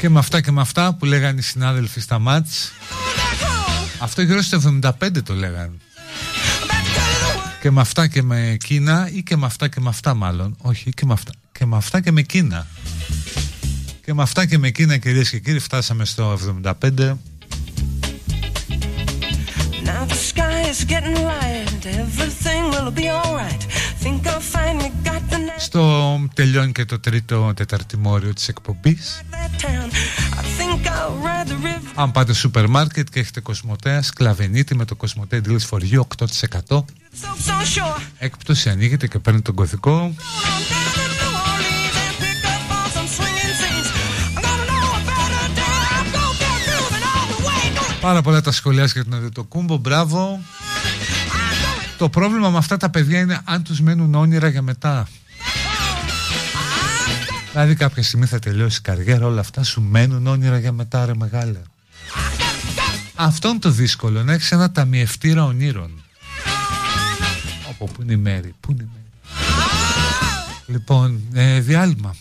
Και με αυτά και με αυτά που λέγανε οι συνάδελφοι στα μάτς. Αυτό γύρω στο 75 το λέγανε. Και με αυτά και με εκείνα Ή και με αυτά και με αυτά μάλλον. Όχι και με αυτά και με, αυτά και με εκείνα. Και με αυτά και με εκείνα κυρίες και κύριοι Φτάσαμε στο 75 Στο τελειώνει και το τρίτο τεταρτημόριο της εκπομπής that town. I think I'll ride the river. Αν πάτε σούπερ μάρκετ και έχετε κοσμοτέα Σκλαβενίτη με το κοσμοτέ Deals for You 8% So, so sure. Έκπτωση ανοίγετε και παίρνετε τον κωδικό For some swinging scenes. I'm gonna know about a damn. Go back grooving all the way. Go Πάρα πολλά τα σχολεία για τον Αδετοκούμπο, μπράβο. Το πρόβλημα με αυτά τα παιδιά είναι αν τους μένουν όνειρα για μετά. Δηλαδή κάποια στιγμή θα τελειώσει η καριέρα, όλα αυτά σου μένουν όνειρα για μετά ρε μεγάλε. Αυτό είναι το δύσκολο, να έχεις ένα ταμιευτήρα ονείρων. Από πού είναι η μέρη, πού είναι η μέρη. Λοιπόν, ε, διάλειμμα.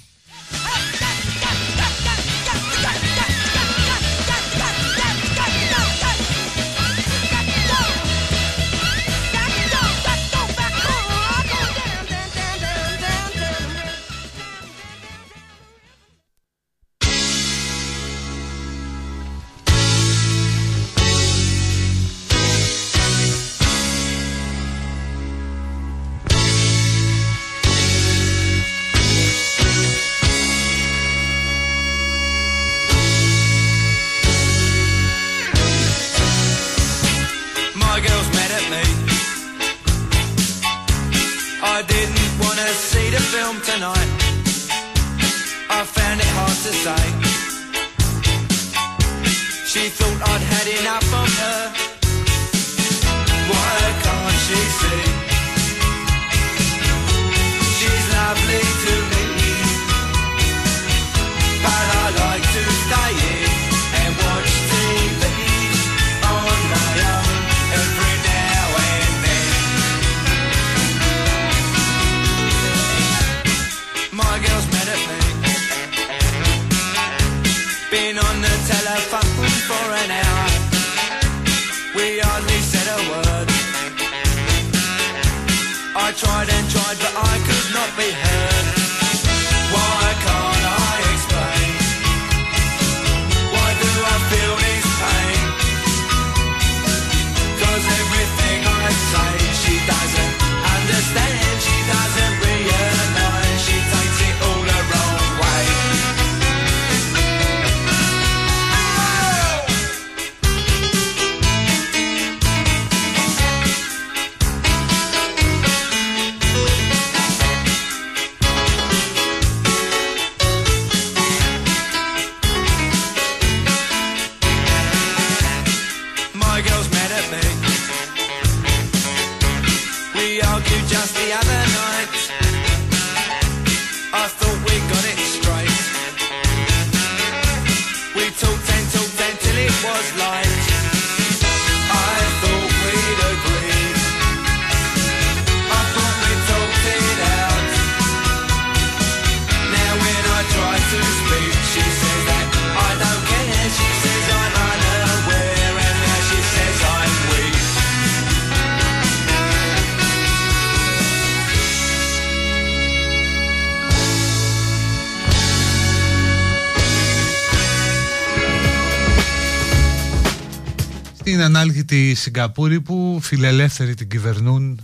Σιγκαπούρη που φιλελεύθεροι την κυβερνούν,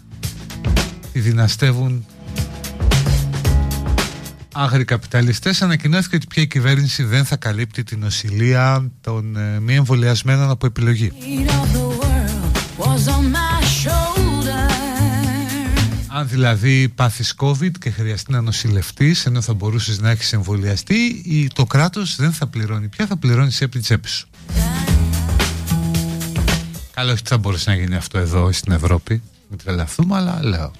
τη δυναστεύουν. Άγριοι καπιταλιστές ανακοινώθηκε ότι πια η κυβέρνηση δεν θα καλύπτει την νοσηλεία των ε, μη εμβολιασμένων από επιλογή. Αν δηλαδή πάθεις COVID και χρειαστεί να νοσηλευτείς ενώ θα μπορούσες να έχεις εμβολιαστεί η- το κράτος δεν θα πληρώνει πια, θα πληρώνεις εσύ από την τσέπη σου; Καλό όχι ότι θα μπορούσε να γίνει αυτό εδώ στην Ευρώπη. Μην τρελαθούμε, αλλά λέω.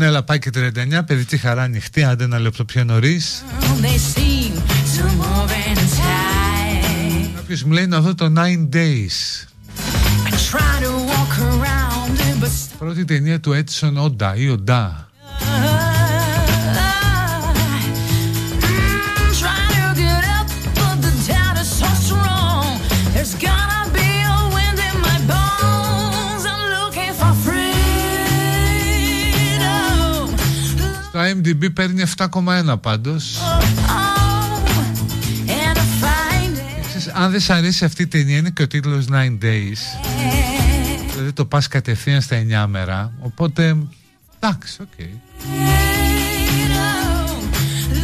Λοιπόν, έλα, πάει και 39, παιδική χαρά ανοιχτή, άντε ένα λεπτό πιο νωρίς. They seem to move in time. Κάποιος μου λέει να δω το 9 Days. I try to walk around it, but Πρώτη ταινία του Edson Όντα ή Οντά. Στο IMDb παίρνει 7,1 πάντως. Oh, and to find it. Ξέρεις, αν δεν σ' αρέσει αυτή η ταινία είναι και ο τίτλος 9 Days. Δηλαδή το πας κατευθείαν στα 9μερα. Οπότε, εντάξει, οκ.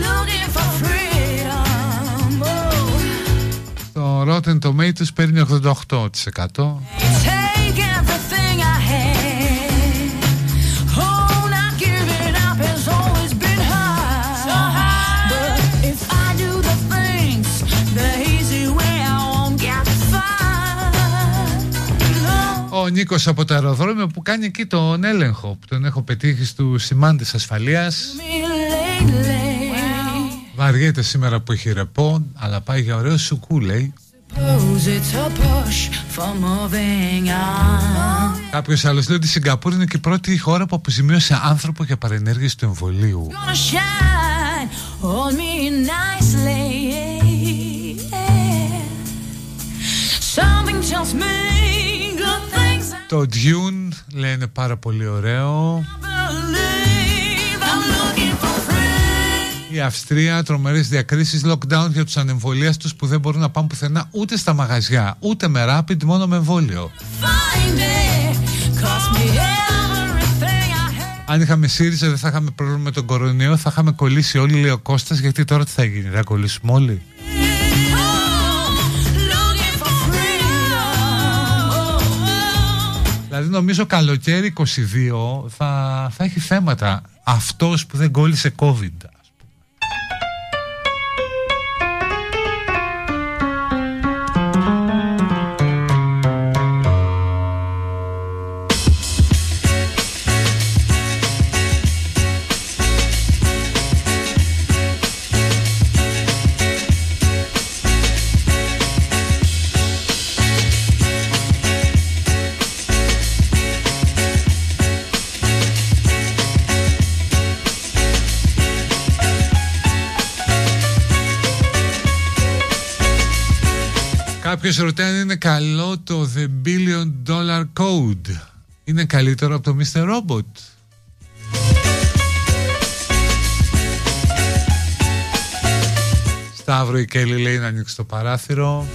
Looking for freedom. Oh, Το Rotten Tomatoes παίρνει 88%. Ο Νίκος από το αεροδρόμιο που κάνει εκεί τον έλεγχο που τον έχω πετύχει στους σημάντες ασφαλείας Me lately. Βαριέται σήμερα που έχει ρεπό αλλά πάει για ωραίο σουκού λέει Suppose it's a push for moving on. Κάποιος άλλος λέει ότι η Σιγκαπούρη είναι και η πρώτη χώρα που αποζημίωσε άνθρωπο για παρενέργειες του εμβολίου Gonna shine on me nicely. Something tells me good things I Το Dune λένε πάρα πολύ ωραίο believe. I'm looking for freedom. Η Αυστρία τρομερές διακρίσεις lockdown για τους ανεμβολίαστους που δεν μπορούν να πάνε πουθενά ούτε στα μαγαζιά ούτε με rapid μόνο με εμβόλιο Find it. Cost me everything I had. Αν είχαμε ΣΥΡΙΖΑ δεν θα είχαμε πρόβλημα με τον κορονοϊό θα είχαμε κολλήσει όλοι λέει ο Κώστας γιατί τώρα τι θα γίνει θα κολλήσουμε όλοι; Δηλαδή νομίζω καλοκαίρι 22 θα, θα έχει θέματα αυτός που δεν κόλλησε COVID Κάποιος ρωτάει αν είναι καλό το The Billion Dollar Code. Είναι καλύτερο από το Mr. Robot. Σταύρο η Κέλλη λέει να ανοίξει το παράθυρο.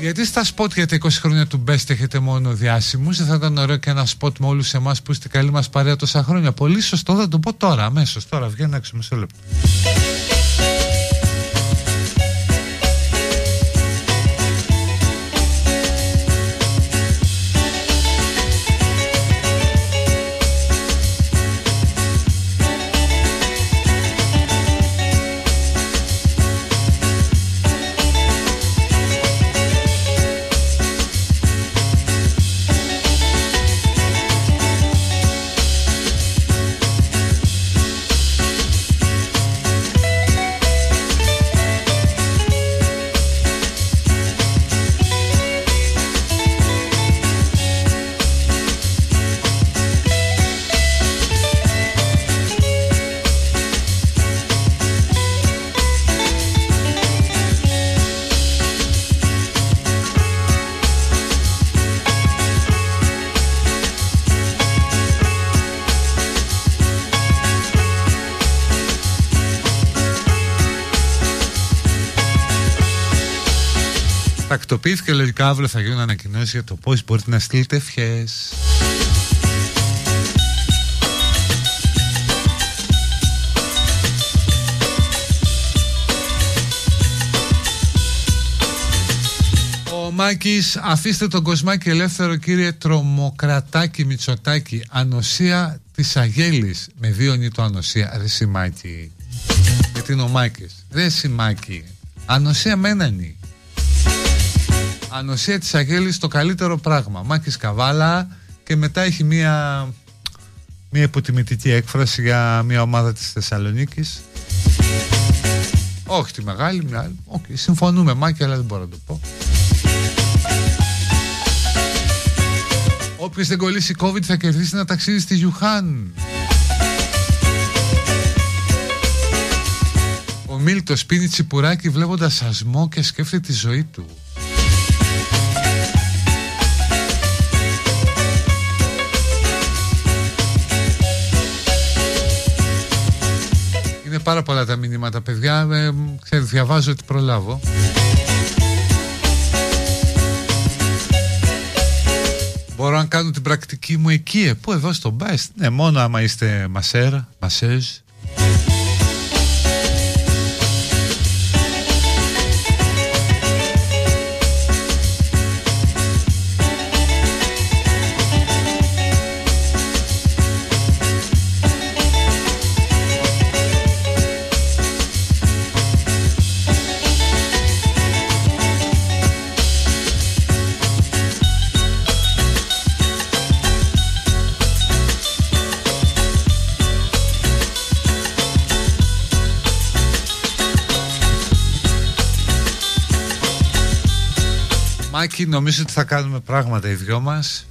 Γιατί στα σποτ για τα 20 χρόνια του Best έχετε μόνο διάσημους Δεν θα ήταν ωραίο και ένα σποτ με όλους εμάς που είστε καλή μας παρέα τόσα χρόνια. Πολύ σωστό θα το πω τώρα αμέσως. Τώρα βγαίνω έξω μισό λεπτό Τακτοποιήθηκε λογικά αύριο θα γίνουν ανακοινώσεις για το πώς μπορείτε να στείλετε ευχές. Ο Μάκης, αφήστε τον κοσμάκι ελεύθερο κύριε Τρομοκρατάκη Μητσοτάκη. Ανοσία της Αγέλης. Με δύο νη το ανοσία Ρε Σιμάκη. Γιατί είναι ο Μάκης. Ρε Σιμάκη. Ανοσία με ένα νη Ανοσία της Αγέλης το καλύτερο πράγμα Μάκης Καβάλα και μετά έχει μία, μία υποτιμητική έκφραση για μία ομάδα της Θεσσαλονίκης όχι τη μεγάλη, μια άλλη. Okay, συμφωνούμε, Μάκη, αλλά δεν μπορώ να το πω. Όποιος δεν κολλήσει COVID θα κερδίσει ένα ταξίδι στη Γιουχάν. Ο Μίλτος πίνει τσιπουράκι βλέποντας σασμό και σκέφτεται τη ζωή του. Πάρα πολλά τα μηνύματα, παιδιά. Ε, ξέρετε, διαβάζω ότι προλάβω. Μπορώ να κάνω την πρακτική μου εκεί, ε, πού εδώ στο Best. Ναι, μόνο άμα είστε μασέρα, μασέζ. Μάκη, νομίζω ότι θα κάνουμε πράγματα οι δυο μας.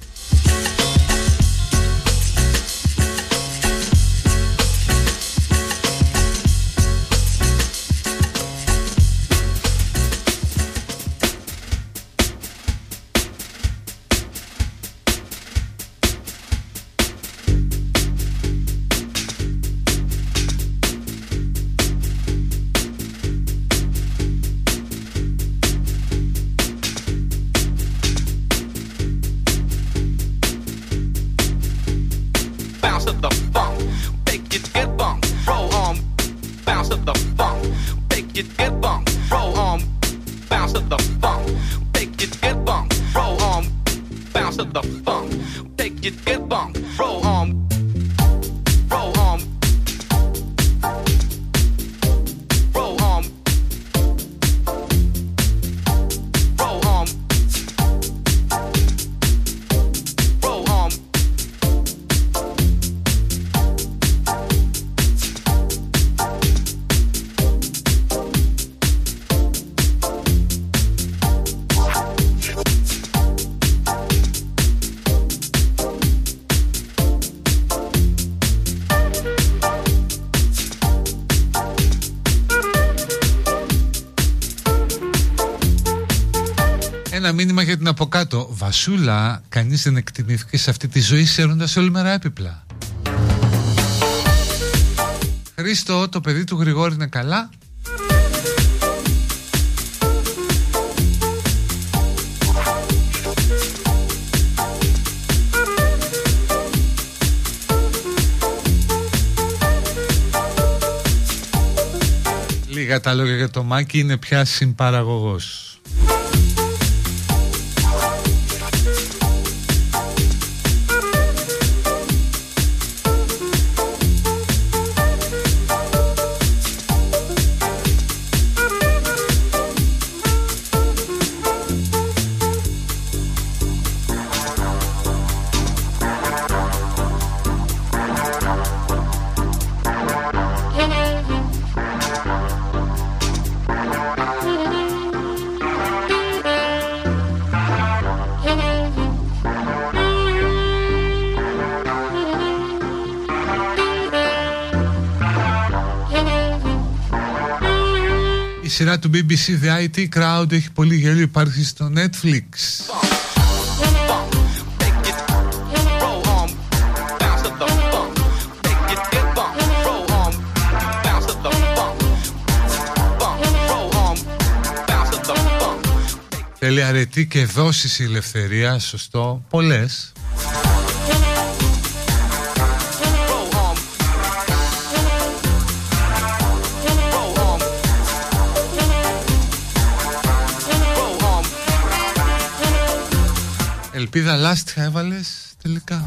Για την από κάτω. Βασούλα, κανείς δεν εκτιμήθηκε σε αυτή τη ζωή σέρνοντας όλη μέρα έπιπλα. Χρήστο, το παιδί του Γρηγόρη είναι καλά; Λίγα τα λόγια για το Μάκη είναι πια συμπαραγωγός. BBC The IT Crowd έχει πολύ γέλιο, υπάρχει στο Netflix. Θέλει αρετή και δόσεις η ελευθερία, σωστό, πολλές. Ελπίδα λάστιχα έβαλες τελικά.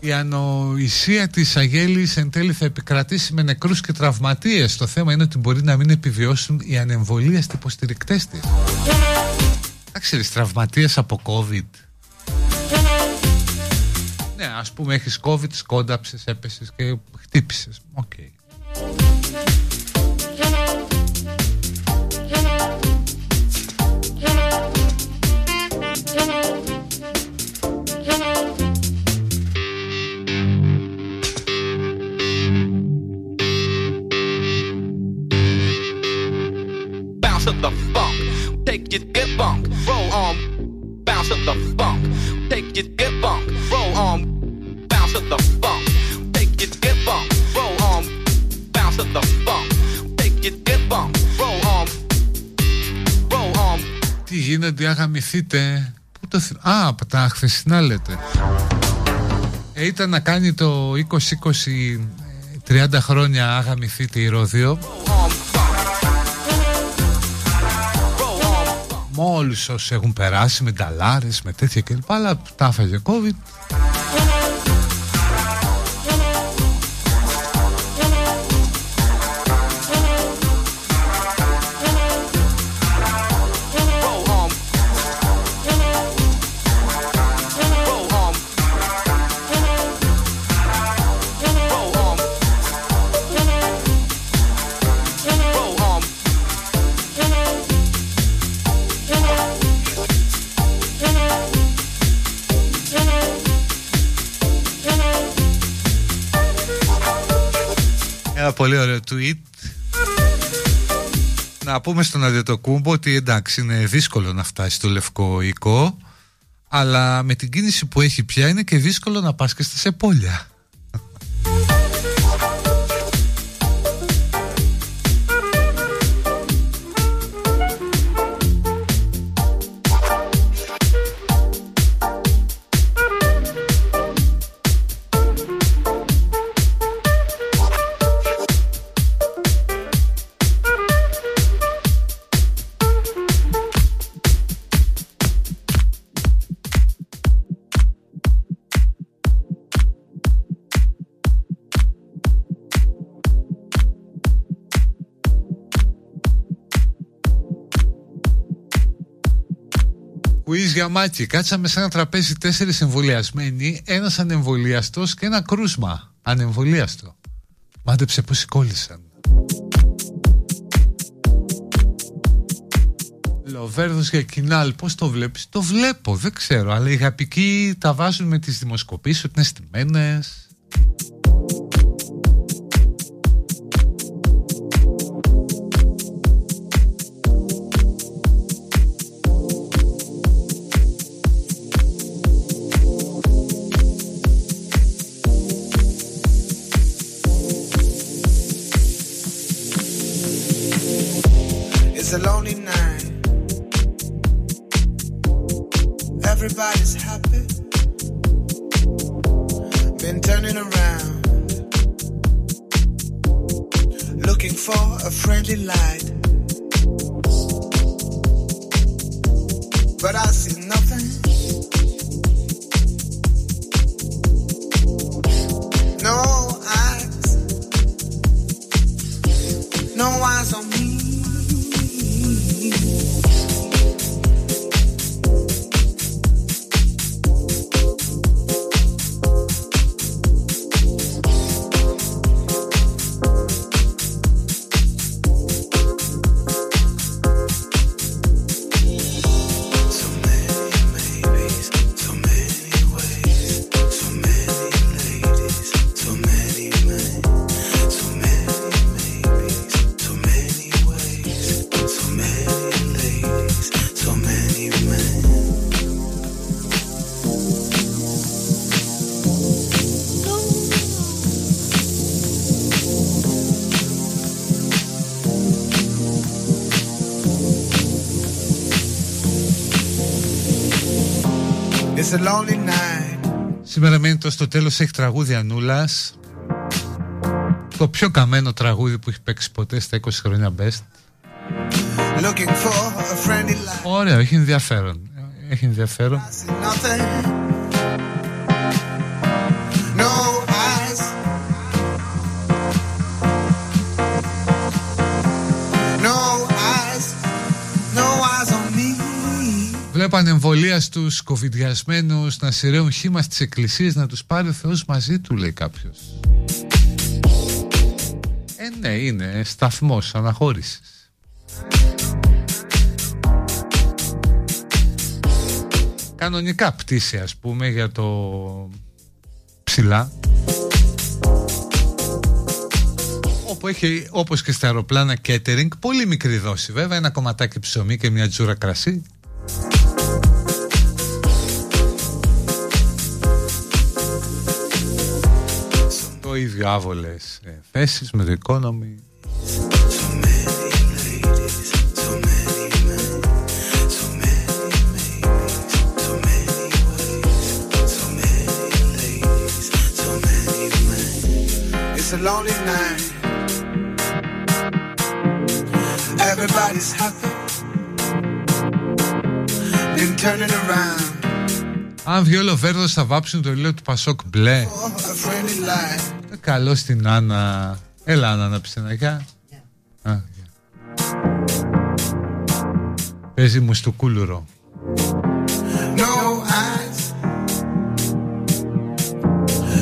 Η ανοησία της Αγέλης εν τέλει θα επικρατήσει με νεκρούς και τραυματίες. Το θέμα είναι ότι μπορεί να μην επιβιώσουν οι ανεμβολίαστοι υποστηρικτές της. Εντάξει, ρε, τραυματίες από COVID. Ναι, ας πούμε έχεις COVID, σκόνταψες, έπεσες και χτύπησες. Οκ. Bounce Take your get bunk. Roll on. Bounce to the funk. Take your get bunk. Roll on. Bounce to the funk. Take your get bunk. Roll on. Roll on. Τι γίνεται, αγαμηθείτε. Πού το θυ... Α, από τα χθεσινά λέτε. Ε, ήταν να κάνει το 2020 30 χρόνια αγαμηθείτε η Ρόδιο. Με όλους όσους έχουν περάσει με νταλάρες, με τέτοια κλπ. Αλλά τα έφαγε COVID. Να πούμε στον Αντιοτοκούμπο ότι εντάξει είναι δύσκολο να φτάσει στο λευκό οίκο αλλά με την κίνηση που έχει πια είναι και δύσκολο να πας και στα σεπόλια. Quiz για μάκι. Κάτσαμε σε ένα τραπέζι τέσσερις εμβολιασμένοι, ένας ανεμβολιαστός και ένα κρούσμα. Ανεμβολιαστό. Μάντεψε πως κόλλησαν. Λοβέρδος για κοινάλ, πώς το βλέπεις; Το βλέπω, δεν ξέρω, αλλά οι γαπικοί τα βάζουν με τις δημοσκοπήσεις ότι είναι στημένες. Σήμερα μένει το στο τέλος έχει τραγούδι Ανούλας. Το πιο καμένο τραγούδι που έχει παίξει ποτέ στα 20 χρόνια best. Looking for a friendly light. Ωραίο, έχει ενδιαφέρον. Έχει ενδιαφέρον Βλέπω ανεμβολία στους κοβιδιασμένους να σειραίουν χήμα στις εκκλησίες να τους πάρει ο Θεός μαζί του λέει κάποιος. Ε ναι είναι σταθμός αναχώρησης. Κανονικά πτήση ας πούμε για το ψηλά όπου έχει όπως και στα αεροπλάνα catering πολύ μικρή δόση βέβαια ένα κομματάκι ψωμί και μια τζούρα κρασί το ίδιο άβολες ε, θέσεις με το economy It's a lonely night. Everybody's happy. Then turn it around. Αν βγει ο Λοβέρδος θα βάψουν το ήλιο του Πασόκ μπλε A friendly light. Ε, Καλό στην Άννα Έλα Άννα να πεις ένα γεια Α, γεια. Παίζει μου στο κούλουρο No eyes.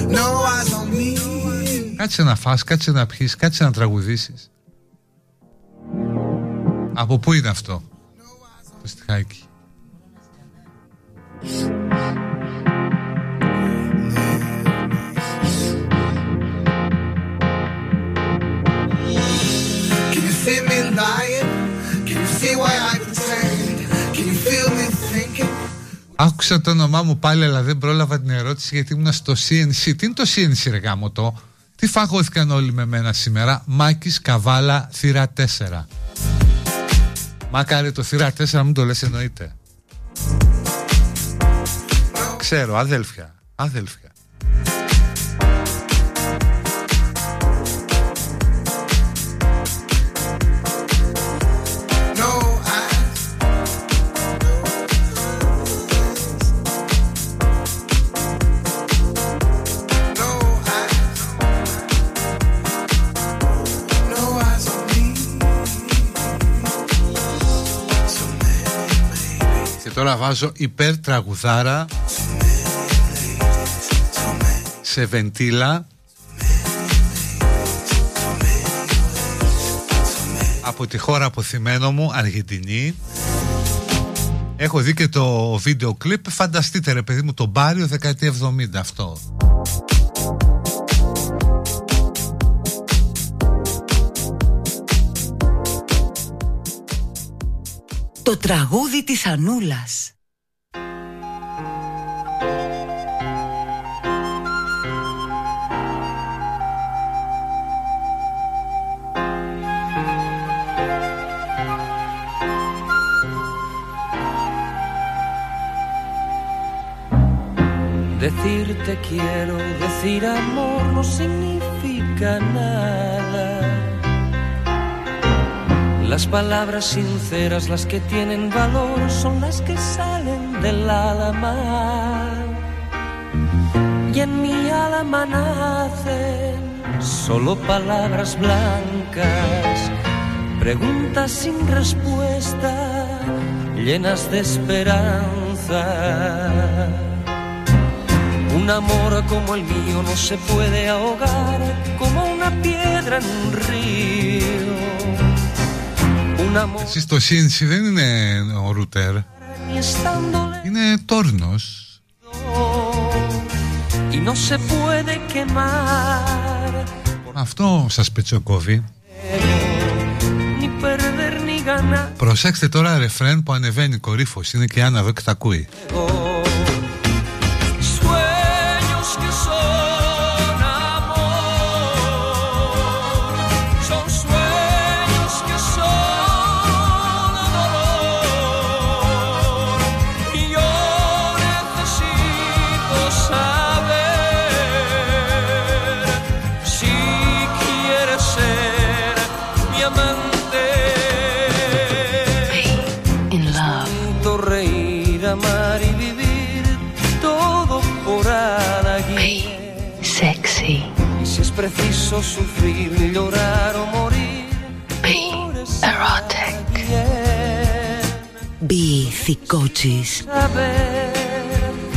No eyes on me. Κάτσε να φας, κάτσε να πιείς, κάτσε να τραγουδήσεις Από πού είναι αυτό; Το στιχάκι Άκουσα το όνομά μου πάλι αλλά δεν πρόλαβα την ερώτηση γιατί ήμουν στο CNC. Τι είναι το CNC ρε γάμο το; Τι φαγώθηκαν όλοι με μένα σήμερα; Μάκης Καβάλα θύρα 4 Μάκαρε το θύρα 4 μην το λες εννοείται. Ξέρω αδέλφια Αδέλφια Και τώρα βάζω υπέρ τραγουδάρα Σε βεντίλα. Από τη χώρα αποθυμένο μου Αργεντινή. Έχω δει και το βίντεο κλιπ. Φανταστείτε ρε παιδί μου το Μπάριο δεκαετία 70 αυτό Το τραγούδι της Ανούλας. Decirte quiero, decir amor no significa nada. las palabras sinceras, las que tienen valor, son las que salen del alma. Y en mi alma nacen solo palabras blancas, preguntas sin respuesta, llenas de esperanza. Un amor como el mío no se puede ahogar como una piedra en un río. Un amor Εσείς το CNC δεν είναι ο ρούτερ. Ni estando Είναι τόρνος. Y no se puede quemar, Αυτό σας πετσοκόβει ni perder ni ganar. Προσέξτε τώρα ρεφρέν που ανεβαίνει κορύφος. Είναι και η Άννα εδώ και τα ακούει soffrir, migliorare o morire. Erotic. Bificochis.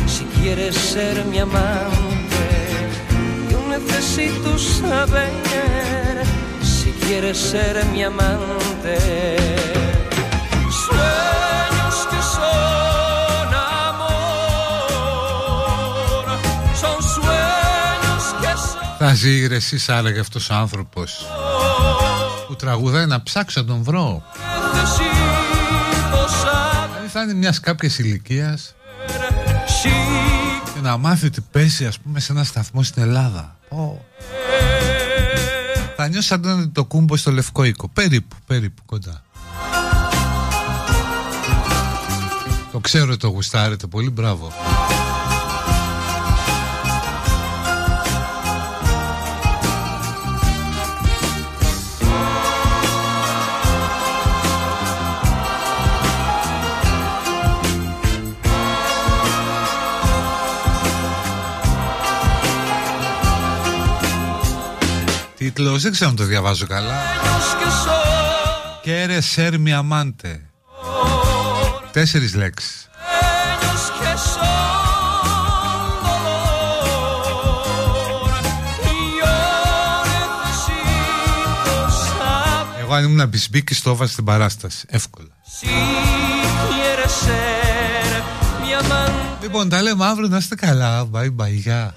Si quieres ser mi amante, yo necesito saber. Si quieres ser mi amante. Θα ζει ρε εσείς άραγε αυτός ο άνθρωπος. Που τραγουδάει να ψάξω να τον βρω Necesito saber Δηλαδή θα είναι μιας κάποιας ηλικίας. Και να μάθει ότι παίζει ας πούμε σε ένα σταθμό στην Ελλάδα. Πω. Θα νιώσει σαν να είναι το κούμπο στο Λευκό Οίκο. Περίπου, περίπου κοντά. Το ξέρω το γουστάρετε πολύ, μπράβο Τίτλος, δεν ξέρω αν το διαβάζω καλά. Que son Κέρε σέρ mi amante Τέσσερις λέξεις. Sueños que son dolor. Y yo necesito saber Εγώ αν ήμουν μπισμπίκης το έβαζα στην παράσταση. Εύκολα. Si quieres ser mi amante. Λοιπόν τα λέμε αύριο. Να είστε καλά. Bye bye γεια